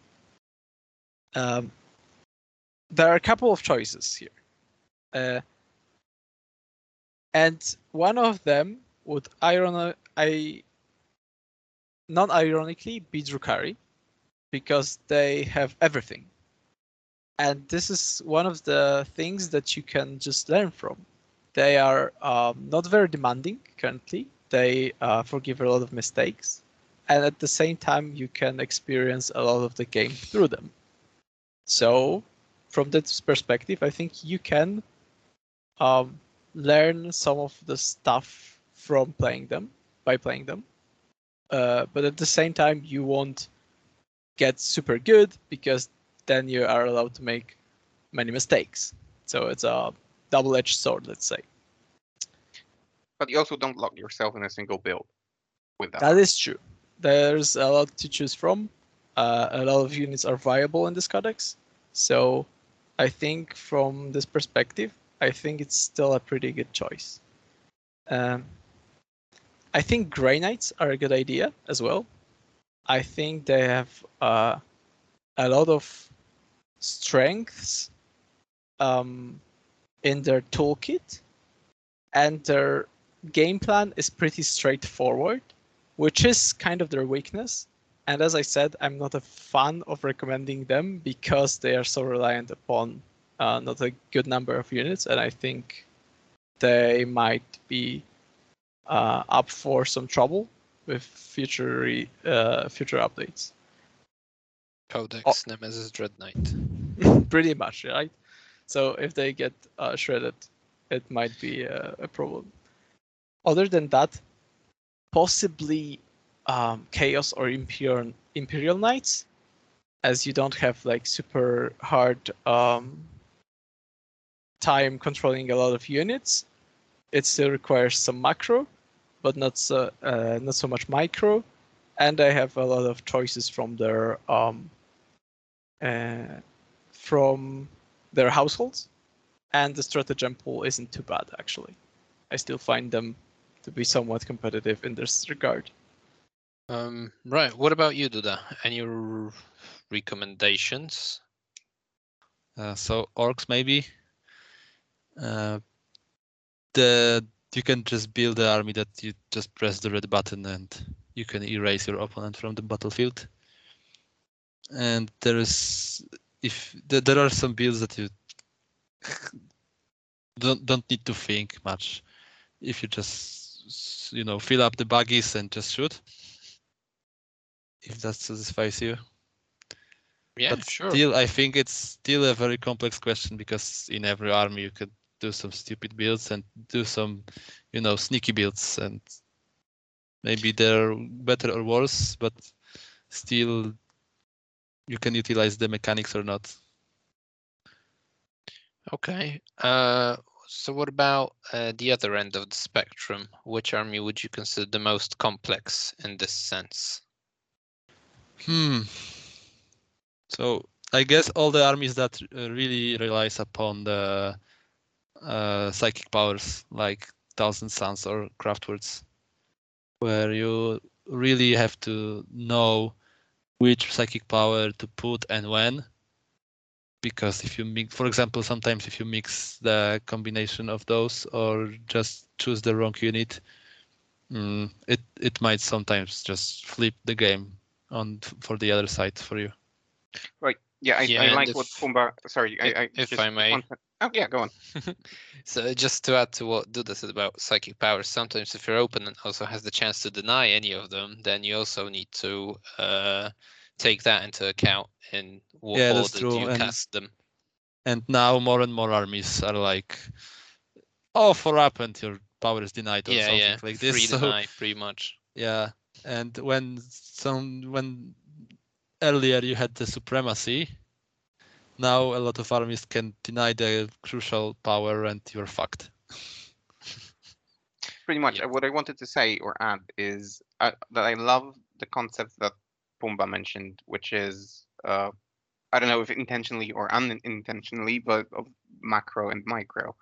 um, there are a couple of choices here, uh, and one of them would ironi- I non-ironically be Drukhari because they have everything. And this is one of the things that you can just learn from. They are um, not very demanding currently. They uh, forgive a lot of mistakes, and at the same time, you can experience a lot of the game through them. So, from that perspective, I think you can um, learn some of the stuff from playing them by playing them. Uh, but at the same time, you won't get super good because then you are allowed to make many mistakes. So it's a double-edged sword, let's say. But you also don't lock yourself in a single build with that. That is true. There's a lot to choose from. Uh, a lot of units are viable in this codex. So I think from this perspective, I think it's still a pretty good choice. Um, I think Grey Knights are a good idea as well. I think they have uh, a lot of strengths um, in their toolkit, and their game plan is pretty straightforward, which is kind of their weakness. And as I said, I'm not a fan of recommending them because they are so reliant upon uh, not a good number of units, and I think they might be uh, up for some trouble with future re- uh, future updates. Codex Nemesis Dread Knight. *laughs* pretty much right So if they get uh, shredded, it might be a, a problem. Other than that, possibly um, Chaos or Imperial Imperial Knights, as you don't have like super hard um, time controlling a lot of units. It still requires some macro, but not so uh, not so much micro, and I have a lot of choices from their um, uh, from their households, and the stratagem pool isn't too bad actually. I still find them to be somewhat competitive in this regard. Um, right. What about you, Duda? Any r- recommendations? Uh, so orcs maybe. Uh, the you can just build the army that you just press the red button and you can erase your opponent from the battlefield. And there is if th- there are some builds that you *laughs* don't don't need to think much. If you just you know fill up the buggies and just shoot. If that satisfies you. Yeah, but sure. still, I think it's still a very complex question because in every army you could do some stupid builds and do some, you know, sneaky builds, and maybe they're better or worse, but still you can utilize the mechanics or not. Okay. Uh, so what about uh, the other end of the spectrum? Which army would you consider the most complex in this sense? Hmm. So I guess all the armies that uh, really relies upon the uh, psychic powers, like Thousand Sons or Craftworlds, where you really have to know which psychic power to put and when. Because if you mix, for example, sometimes if you mix the combination of those or just choose the wrong unit, mm, it it might sometimes just flip the game on for the other side for you. Right. Yeah, I, Yeah, I like if- what Pumba. Sorry, I, if- I if just I may. want to- Oh yeah, go on. *laughs* So just to add to what Duda said about psychic powers, sometimes if your opponent also has the chance to deny any of them, then you also need to uh, take that into account in what Yeah, order that's you and- cast them. and now more and more armies are like oh for up and your power is denied or Yeah, something yeah, like this free so deny, pretty much. yeah and when some when earlier you had the supremacy now a lot of armies can deny the crucial power and you're fucked *laughs* Pretty much. Yeah. What I wanted to say or add is uh, that I love the concept that Pumba mentioned, which is uh, I don't know if intentionally or unintentionally, but of macro and micro.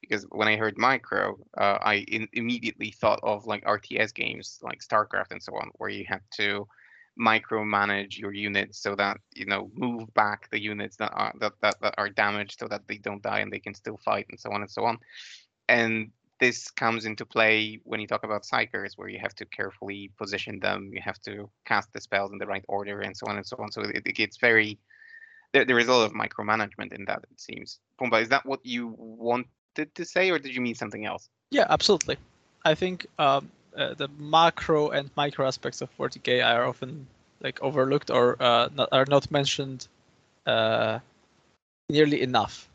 Because when I heard micro, uh, I in- immediately thought of like RTS games like StarCraft and so on, where you had to micromanage your units so that you know move back the units that are that, that, that are damaged so that they don't die and they can still fight and so on and so on. And this comes into play when you talk about psykers, where you have to carefully position them, you have to cast the spells in the right order, and so on and so on. So it, it gets very there, there is a lot of micromanagement in that. It seems. Pumba, is that what you wanted to say, or did you mean something else? Yeah, absolutely. I think um, uh, the macro and micro aspects of 40k are often like overlooked or uh, not, are not mentioned uh, nearly enough.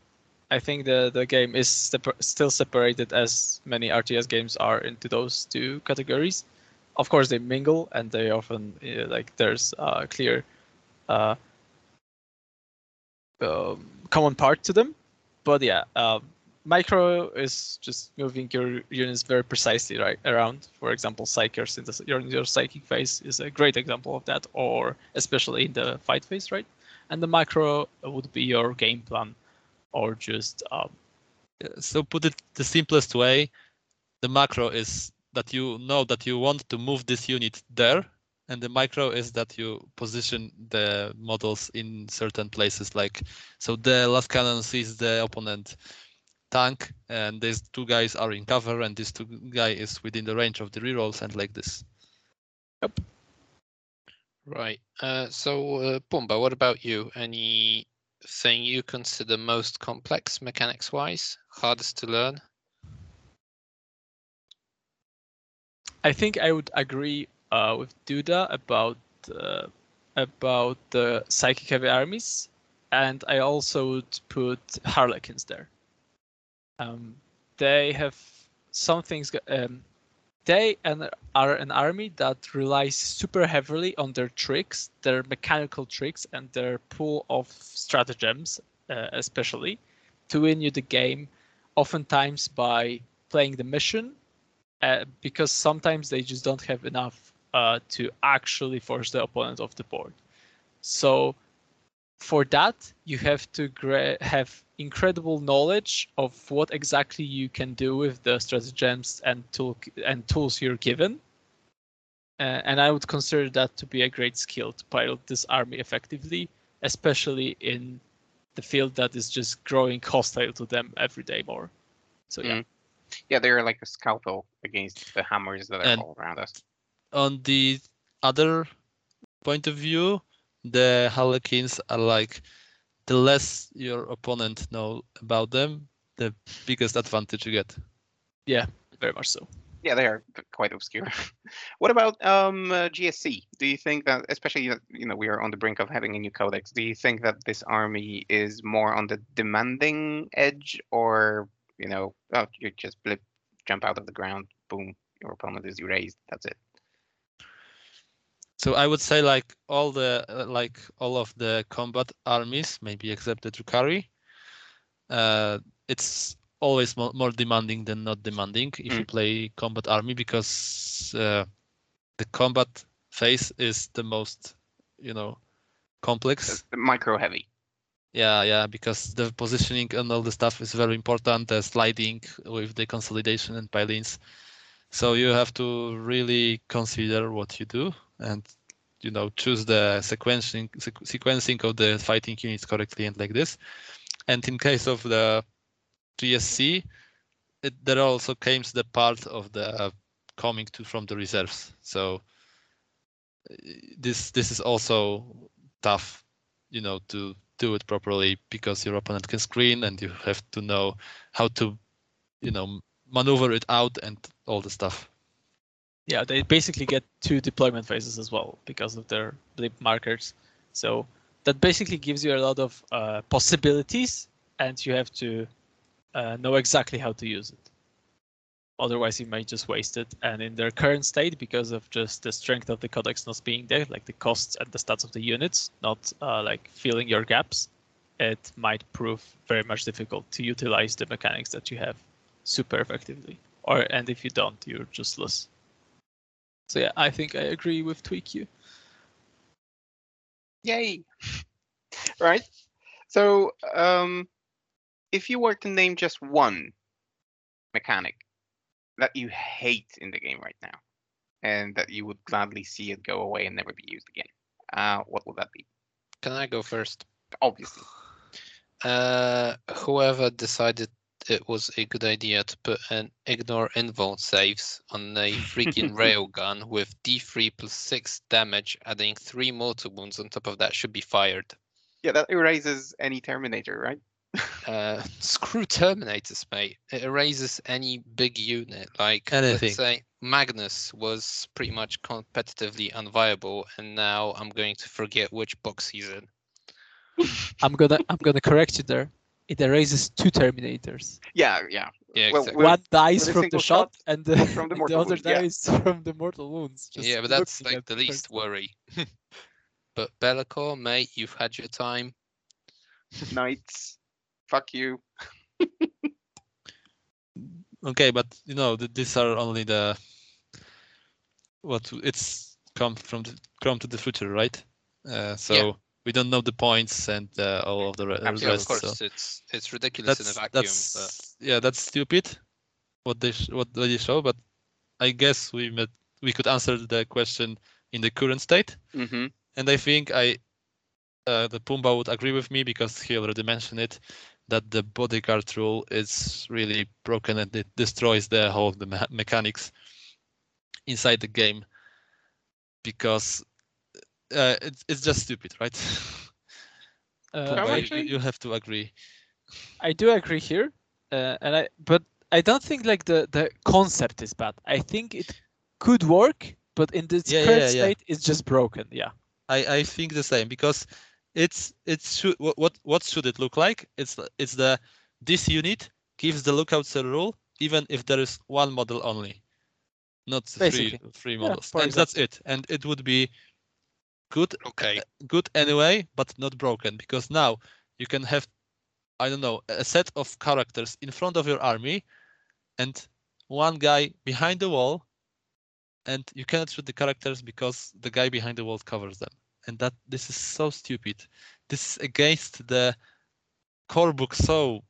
I think the the game is separ- still separated as many RTS games are into those two categories. Of course, they mingle and they often uh, like there's a clear uh, um, common part to them. But yeah, um, micro is just moving your units very precisely right around. For example, psykers in the, your, your psychic phase is a great example of that, or especially in the fight phase, right? And the macro would be your game plan, or just um, so put it the simplest way the macro is that you know that you want to move this unit there and the micro is that you position the models in certain places like so the last cannon sees the opponent tank and these two guys are in cover and this two guy is within the range of the rerolls and like this Yep. Right. Uh, so, uh, Pumba, what about you? Anything you consider most complex mechanics wise, hardest to learn? I think I would agree uh, with Duda about uh, about the psychic heavy armies. and I also would put Harlequins there. Um, they have some things. Um, they an, are an army that relies super heavily on their tricks, their mechanical tricks, and their pool of stratagems, uh, especially, to win you the game. Oftentimes by playing the mission, uh, because sometimes they just don't have enough uh, to actually force the opponent off the board. So for that, you have to gra- have incredible knowledge of what exactly you can do with the stratagems and tool and tools you're given. Uh, and I would consider that to be a great skill to pilot this army effectively, especially in the field that is just growing hostile to them every day more. So yeah, Mm. Yeah, they're like a scalpel against the hammers that are And- all around us. On the other point of view, the Harlequins are like the less your opponent know about them, the biggest advantage you get. Yeah, very much so. Yeah, they are quite obscure. *laughs* what about um uh, GSC? Do you think that, especially you know we are on the brink of having a new codex, do you think that this army is more on the demanding edge, or you know, oh, you just blip, jump out of the ground, boom, your opponent is erased. That's it. So I would say like all the uh, like all of the combat armies, maybe except the Drukhari, uh, it's always more, more demanding than not demanding if you play combat army because uh, the combat phase is the most, you know, complex. The micro heavy. Yeah, yeah, because the positioning and all the stuff is very important. The sliding with the consolidation and pile-ins. So you have to really consider what you do and you know choose the sequencing sequ- sequencing of the fighting units correctly and like this. And in case of the GSC, it, there also comes the part of the uh, coming to from the reserves. So uh, this this is also tough, you know, to do it properly because your opponent can screen and you have to know how to, you know, maneuver it out and all the stuff. Yeah, they basically get two deployment phases as well because of their blip markers. So that basically gives you a lot of uh, possibilities, and you have to uh, know exactly how to use it. Otherwise, you might just waste it. And in their current state, because of just the strength of the codex not being there, like the costs and the stats of the units not uh, like filling your gaps, it might prove very much difficult to utilize the mechanics that you have super effectively. Or and if you don't, you're just lose. So yeah, I think I agree with TweakU. Yay! *laughs* right. So, um, if you were to name just one mechanic that you hate in the game right now, and that you would gladly see it go away and never be used again, uh, what would that be? Can I go first? Obviously. Uh, whoever decided it was a good idea to put an ignore invuln saves on a freaking *laughs* railgun with D3 plus 6 damage, adding 3 mortal wounds on top of that should be fired. Yeah, that erases any Terminator, right? *laughs* Uh, screw Terminators, mate. It erases any big unit. Like, Anything. let's say Magnus was pretty much competitively unviable, and now I'm going to forget which box he's in. I'm gonna I'm gonna correct you there. It erases two Terminators. Yeah, yeah. Yeah, Well, exactly. One dies from the shot, shot and the, from the and *laughs* the other wound, yeah. dies *laughs* from the mortal wounds. Just yeah, but that's like the the least first- worry. *laughs* but Be'lakor, mate, you've had your time. Knights. Fuck you. Okay, but you know th- these are only the what it's come from the come to the future, right? Uh, so we don't know the points and uh, all of the re- Absolutely, of course, so it's it's ridiculous in a that's vacuum. But yeah, that's stupid. What they sh- what they show, but I guess we met we could answer the question in the current state, Mm-hmm. and I think I uh, the Pumba would agree with me because he already mentioned it that the bodyguard rule is really broken and it destroys the whole of the me- mechanics inside the game because uh, it's it's just stupid, right? *laughs* Uh, I'm you- actually- you have to agree. I do agree here, uh, and I but I don't think like the the concept is bad. I think it could work, but in this Yeah, current yeah, yeah. state, it's just broken. Yeah. I, I think the same because it's it's what what what should it look like? It's the- it's the this unit gives the lookout sir rule even if there is one model only, not three Basically. three Yeah, models, and that's it. And it would be good Okay. good anyway, but not broken because now you can have, I don't know, a set of characters in front of your army and one guy behind the wall, and you cannot shoot the characters because the guy behind the wall covers them. And that this is so stupid. This is against the core book so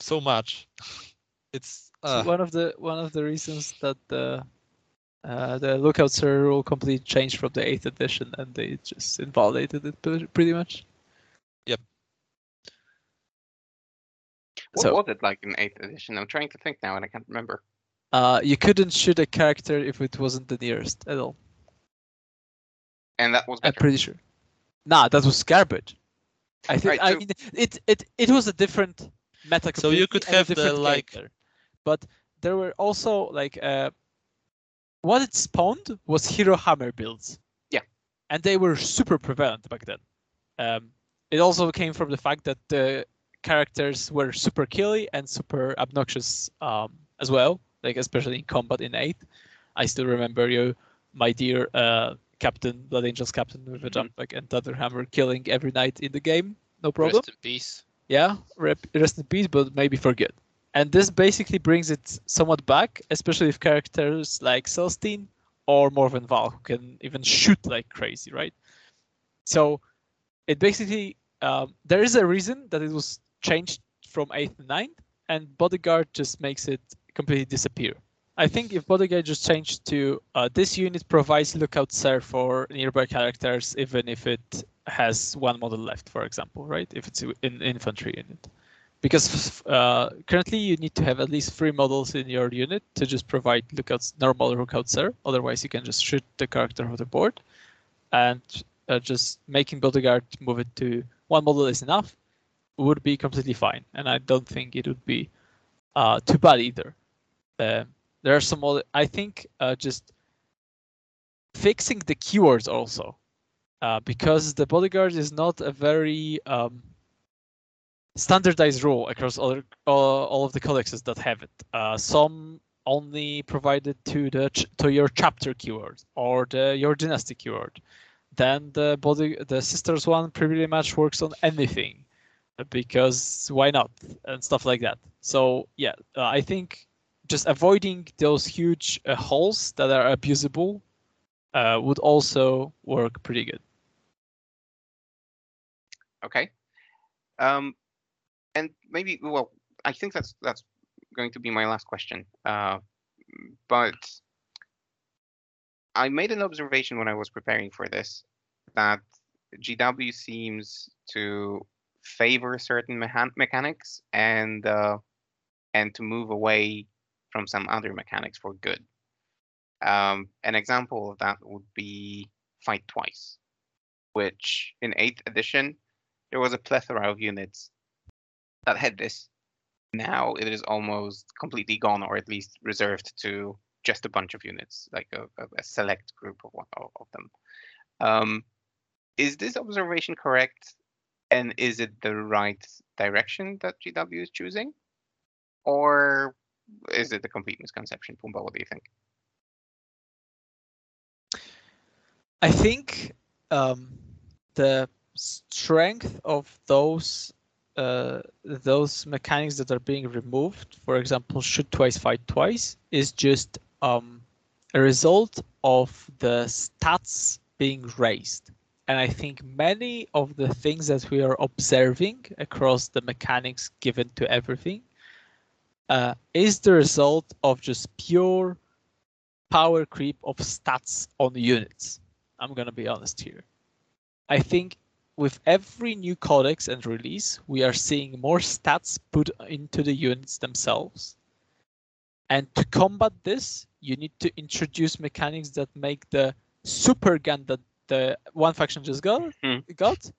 so much. *laughs* It's So uh, one of the one of the reasons that the uh, the lookout sir rule completely changed from the eighth edition, and they just invalidated it pretty much. Yep. What So- was it like in eighth edition? I'm trying to think now, and I can't remember. Uh, you couldn't shoot a character if it wasn't the nearest at all. And that was I'm pretty sure. Nah, that was garbage. I think. Right, I so- mean, it it it was a different meta. So you could and a have the, like- character. but there were also like uh, what it spawned was hero hammer builds. Yeah. and they were super prevalent back then. Um, it also came from the fact that the characters were super killy and super obnoxious um, as well. Like especially in combat in eight, I still remember you, my dear uh, captain, Blood Angels captain with a Mhm. jump pack and Thunder Hammer killing every night in the game. No problem. Rest in peace. Yeah, rest in peace, but maybe for good. And this basically brings it somewhat back, especially with characters like Celestine or Morvenn Vahl, who can even shoot like crazy, right? So it basically um, there is a reason that it was changed from eighth and ninth, and bodyguard just makes it completely disappear. I think if bodyguard just changed to uh, this unit provides lookout sir for nearby characters, even if it has one model left, for example, right? If it's an infantry unit, because uh, currently you need to have at least three models in your unit to just provide lookouts, normal lookout sir. Otherwise, you can just shoot the character off the board, and uh, just making bodyguard move it to one model is enough would be completely fine, and I don't think it would be uh, too bad either. Uh, there are some other, I think, uh, just fixing the keywords also, uh, because the bodyguard is not a very um, standardized rule across all, all, all of the codexes that have it. Uh, some only provided to the ch- to your chapter keyword or the your dynasty keyword. Then the body the sisters one pretty much works on anything uh, because why not and stuff like that. So yeah, uh, I think just avoiding those huge uh, holes that are abusable uh, would also work pretty good. Okay. Um, and maybe well, I think that's that's going to be my last question. Uh, but I made an observation when I was preparing for this that GW seems to favor certain mechanics and uh, and to move away from some other mechanics for good. Um, an example of that would be fight twice, which in eighth edition there was a plethora of units that had this. Now it is almost completely gone, or at least reserved to just a bunch of units, like a, a, select group of one of them. Um, is this observation correct? And is it the right direction that GW is choosing? Or is it a complete misconception? Pumba, what do you think? I think um, the strength of those uh, those mechanics that are being removed, for example, shoot twice, fight twice, is just um, a result of the stats being raised. And I think many of the things that we are observing across the mechanics given to everything uh, is the result of just pure power creep of stats on units. I'm gonna be honest here. I think with every new codex and release, we are seeing more stats put into the units themselves. And to combat this, you need to introduce mechanics that make the super gun that the one faction just got Hmm. got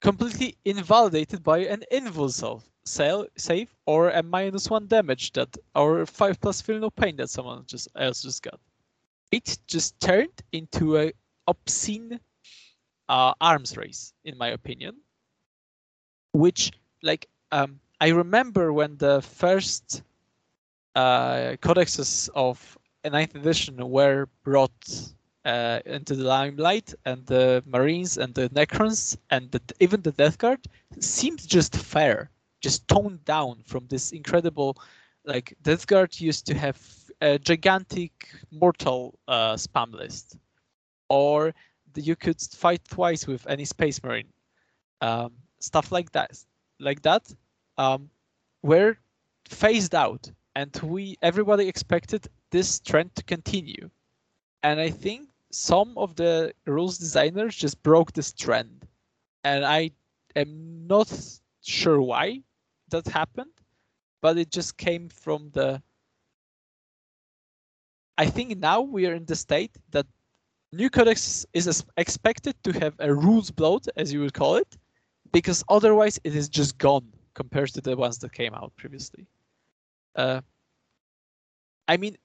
completely invalidated by an invul self sale save or a minus one damage that or five plus feel no pain that someone just else just got. It just turned into a obscene uh, arms race, in my opinion. Which, like, um, I remember when the first uh, codexes of a ninth edition were brought uh, into the limelight, and the Marines and the Necrons and the, even the Death Guard seemed just fair, just toned down from this incredible. Like Death Guard used to have a gigantic mortal uh, spam list, or you could fight twice with any Space Marine, um, stuff like that, like that, um, were phased out, and we everybody expected this trend to continue, and I think some of the rules designers just broke this trend, and I am not sure why that happened, but it just came from the I think now we are in the state that new codex is expected to have a rules bloat, as you would call it, because otherwise it is just gone compared to the ones that came out previously. Uh, I mean,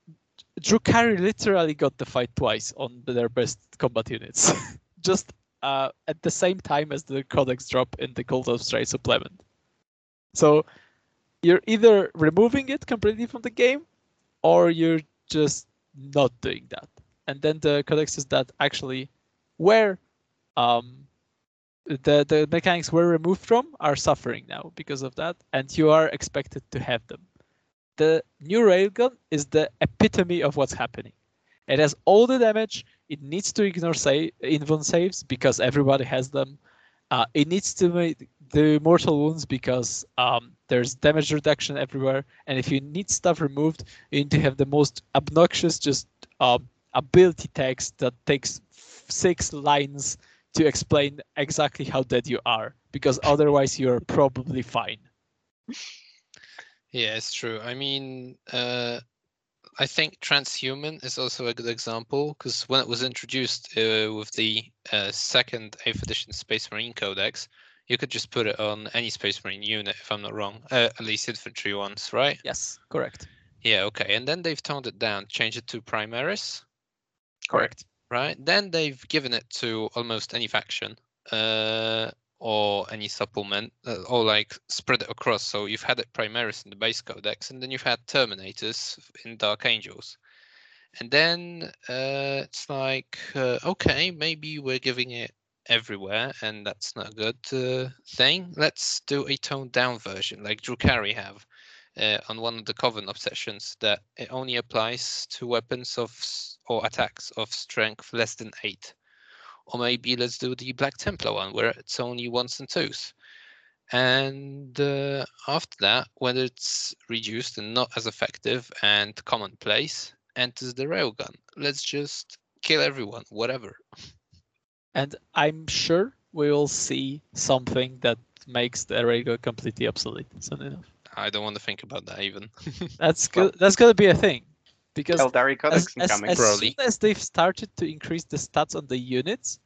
Drew Drukhari literally got the fight twice on their best combat units, *laughs* just uh, at the same time as the codex drop in the Cult of Strahd supplement. So you're either removing it completely from the game, or you're just not doing that. And then the codexes that actually were um, the the mechanics were removed from are suffering now because of that, and you are expected to have them. The new railgun is the epitome of what's happening. It has all the damage. It needs to ignore save, invuln saves because everybody has them. Uh, it needs to make the mortal wounds because um, there's damage reduction everywhere. And if you need stuff removed, you need to have the most obnoxious just um, ability text that takes six lines to explain exactly how dead you are, because otherwise you're probably fine. Yeah, it's true. I mean, uh, I think transhuman is also a good example because when it was introduced uh, with the uh, second 8th edition Space Marine Codex, you could just put it on any Space Marine unit, if I'm not wrong, uh, at least infantry ones, right? Yes, correct. Yeah, okay. And then they've toned it down, changed it to Primaris. Correct. Right. Then they've given it to almost any faction. Uh, or any supplement uh, or like spread it across. So you've had it Primaris in the base codex, and then you've had Terminators in Dark Angels. And then uh, it's like, uh, okay, maybe we're giving it everywhere, and that's not a good uh, thing. Let's do a toned down version, like Drukhari have uh, on one of the Coven obsessions, that it only applies to weapons of or attacks of strength less than eight. Or maybe let's do the Black Templar one where it's only ones and twos. And uh, after that, when it's reduced and not as effective and commonplace, enters the railgun. Let's just kill everyone, whatever. And I'm sure we will see something that makes the railgun completely obsolete soon enough. I don't want to think about that even. *laughs* That's good. That's gonna be a thing because Eldari Codex as, as, incoming. as Probably. soon as they've started to increase the stats on the units,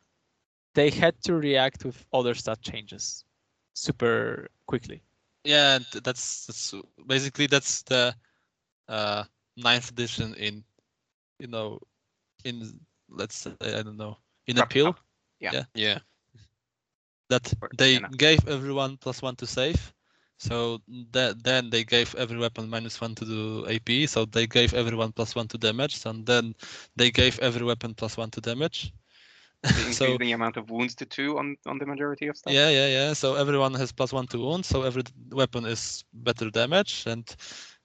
they had to react with other stat changes super quickly. Yeah, and that's, that's basically that's the uh, ninth edition in, you know, in let's say I don't know in Wrap appeal up. Yeah. yeah. that they gave everyone plus one to save. So that then they gave every weapon minus one to do AP. So they gave everyone plus one to damage, and then they gave every weapon plus one to damage. *laughs* So the amount of wounds to two on, on the majority of stuff. yeah, yeah, yeah. So everyone has plus one to wound. So every weapon is better damage, and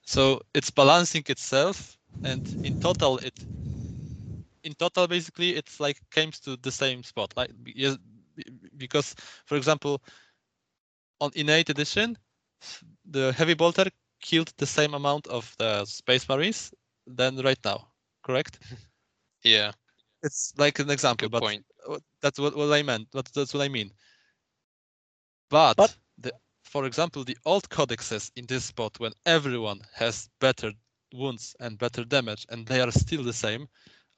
so it's balancing itself. And in total, it in total basically it's like comes to the same spot. Like yes, because for example, on innate edition, the heavy bolter killed the same amount of the space marines than right now. Correct? *laughs* Yeah. It's like an example, Good but point. that's what, what I meant. What that's what I mean. But, But- the for example, the old codexes in this spot when everyone has better wounds and better damage and they are still the same,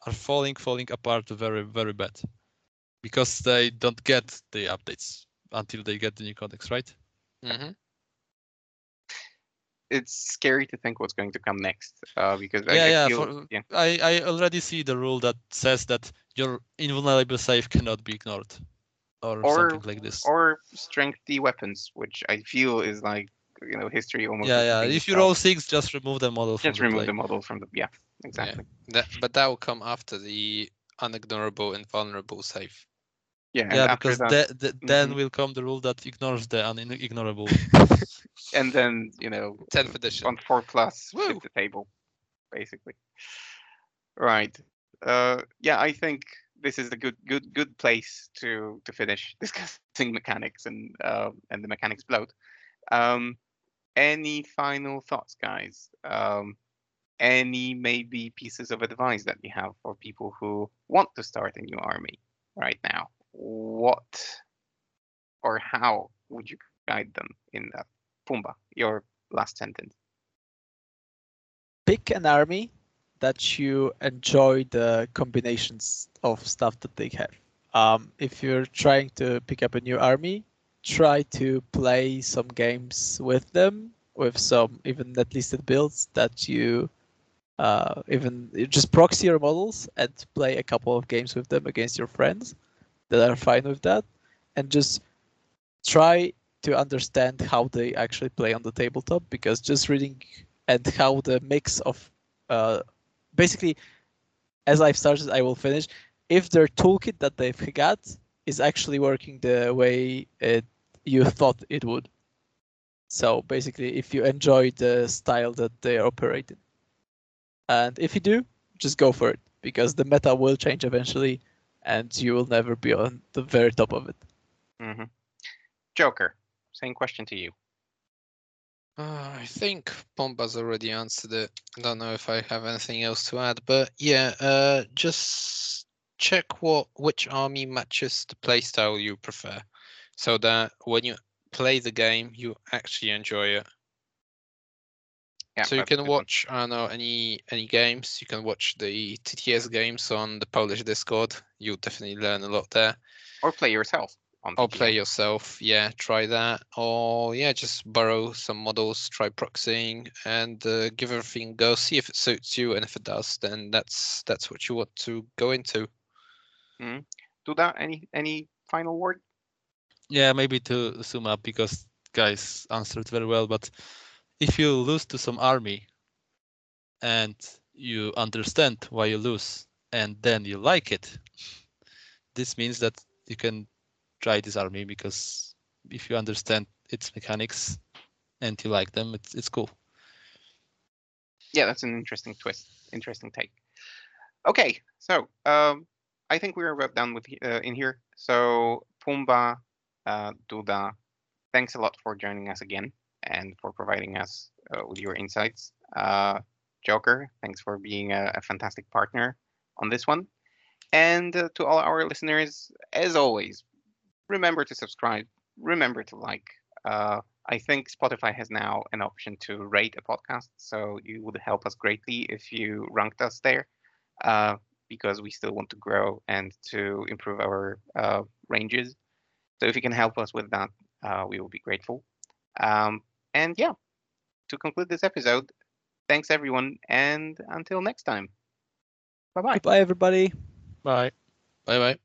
are falling falling apart very very bad, because they don't get the updates until they get the new codex, right? hmm It's scary to think what's going to come next. Uh, because I, Yeah, I yeah, feel, for- yeah. I I already see the rule that says that your invulnerable save cannot be ignored. or, Or- something like this. or strength D weapons, which I feel is like you know history almost. yeah, yeah. If you roll six, just remove the model from just the remove play. the model from the yeah exactly That, but that will come after the unignorable invulnerable save. Yeah, Yeah, because that, the, the, then will come the rule that ignores the unignorable. *laughs* and then you know 10th edition. on four plus Woo! flip the table basically right uh yeah i think this is a good good good place to to finish *laughs* discussing mechanics and uh and the mechanics bloat um any final thoughts guys um any maybe pieces of advice that you have for people who want to start a new army right now what or how would you guide them in that? Pumba your last sentence. Pick an army that you enjoy the combinations of stuff that they have. Um, if you're trying to pick up a new army, try to play some games with them, with some even net listed builds that you uh, even just proxy your models and play a couple of games with them against your friends that are fine with that, and just try to understand how they actually play on the tabletop because just reading and how the mix of uh, basically as I've started, I will finish. If their toolkit that they've got is actually working the way it you thought it would. So basically, if you enjoy the style that they are operating, and if you do, just go for it because the meta will change eventually, and you will never be on the very top of it. hmm Joker, same question to you. Uh, I think Pumba's already answered it. I don't know if I have anything else to add, but yeah, uh, just check what which army matches the playstyle you prefer, so that when you play the game, you actually enjoy it. Yeah, so you can good one. watch, I don't know, any any games. You can watch the TTS games on the Polish Discord. You'll definitely learn a lot there. or play yourself on Or TTS. play yourself, yeah, try that. Or yeah, just borrow some models, try proxying, and uh, give everything a go. See if it suits you, and if it does, then that's that's what you want to go into. Do that. any any final word? Yeah, maybe to sum up because guys answered very well. But if you lose to some army and you understand why you lose and then you like it, this means that you can try this army because if you understand its mechanics and you like them, it's it's cool. Yeah, that's an interesting twist, interesting take. Okay, so um, I think we're about done with uh, in here. So Pumba, uh, Duda, thanks a lot for joining us again and for providing us uh, with your insights. Uh, Joker, thanks for being a, a fantastic partner on this one. And uh, to all our listeners, as always, remember to subscribe, remember to like. I think Spotify has now an option to rate a podcast, so you would help us greatly if you ranked us there, uh, because we still want to grow and to improve our uh, ranges. So if you can help us with that, uh, we will be grateful. Um, and yeah, to conclude this episode, thanks everyone, and until next time. Bye bye. Bye everybody. Bye. Bye bye.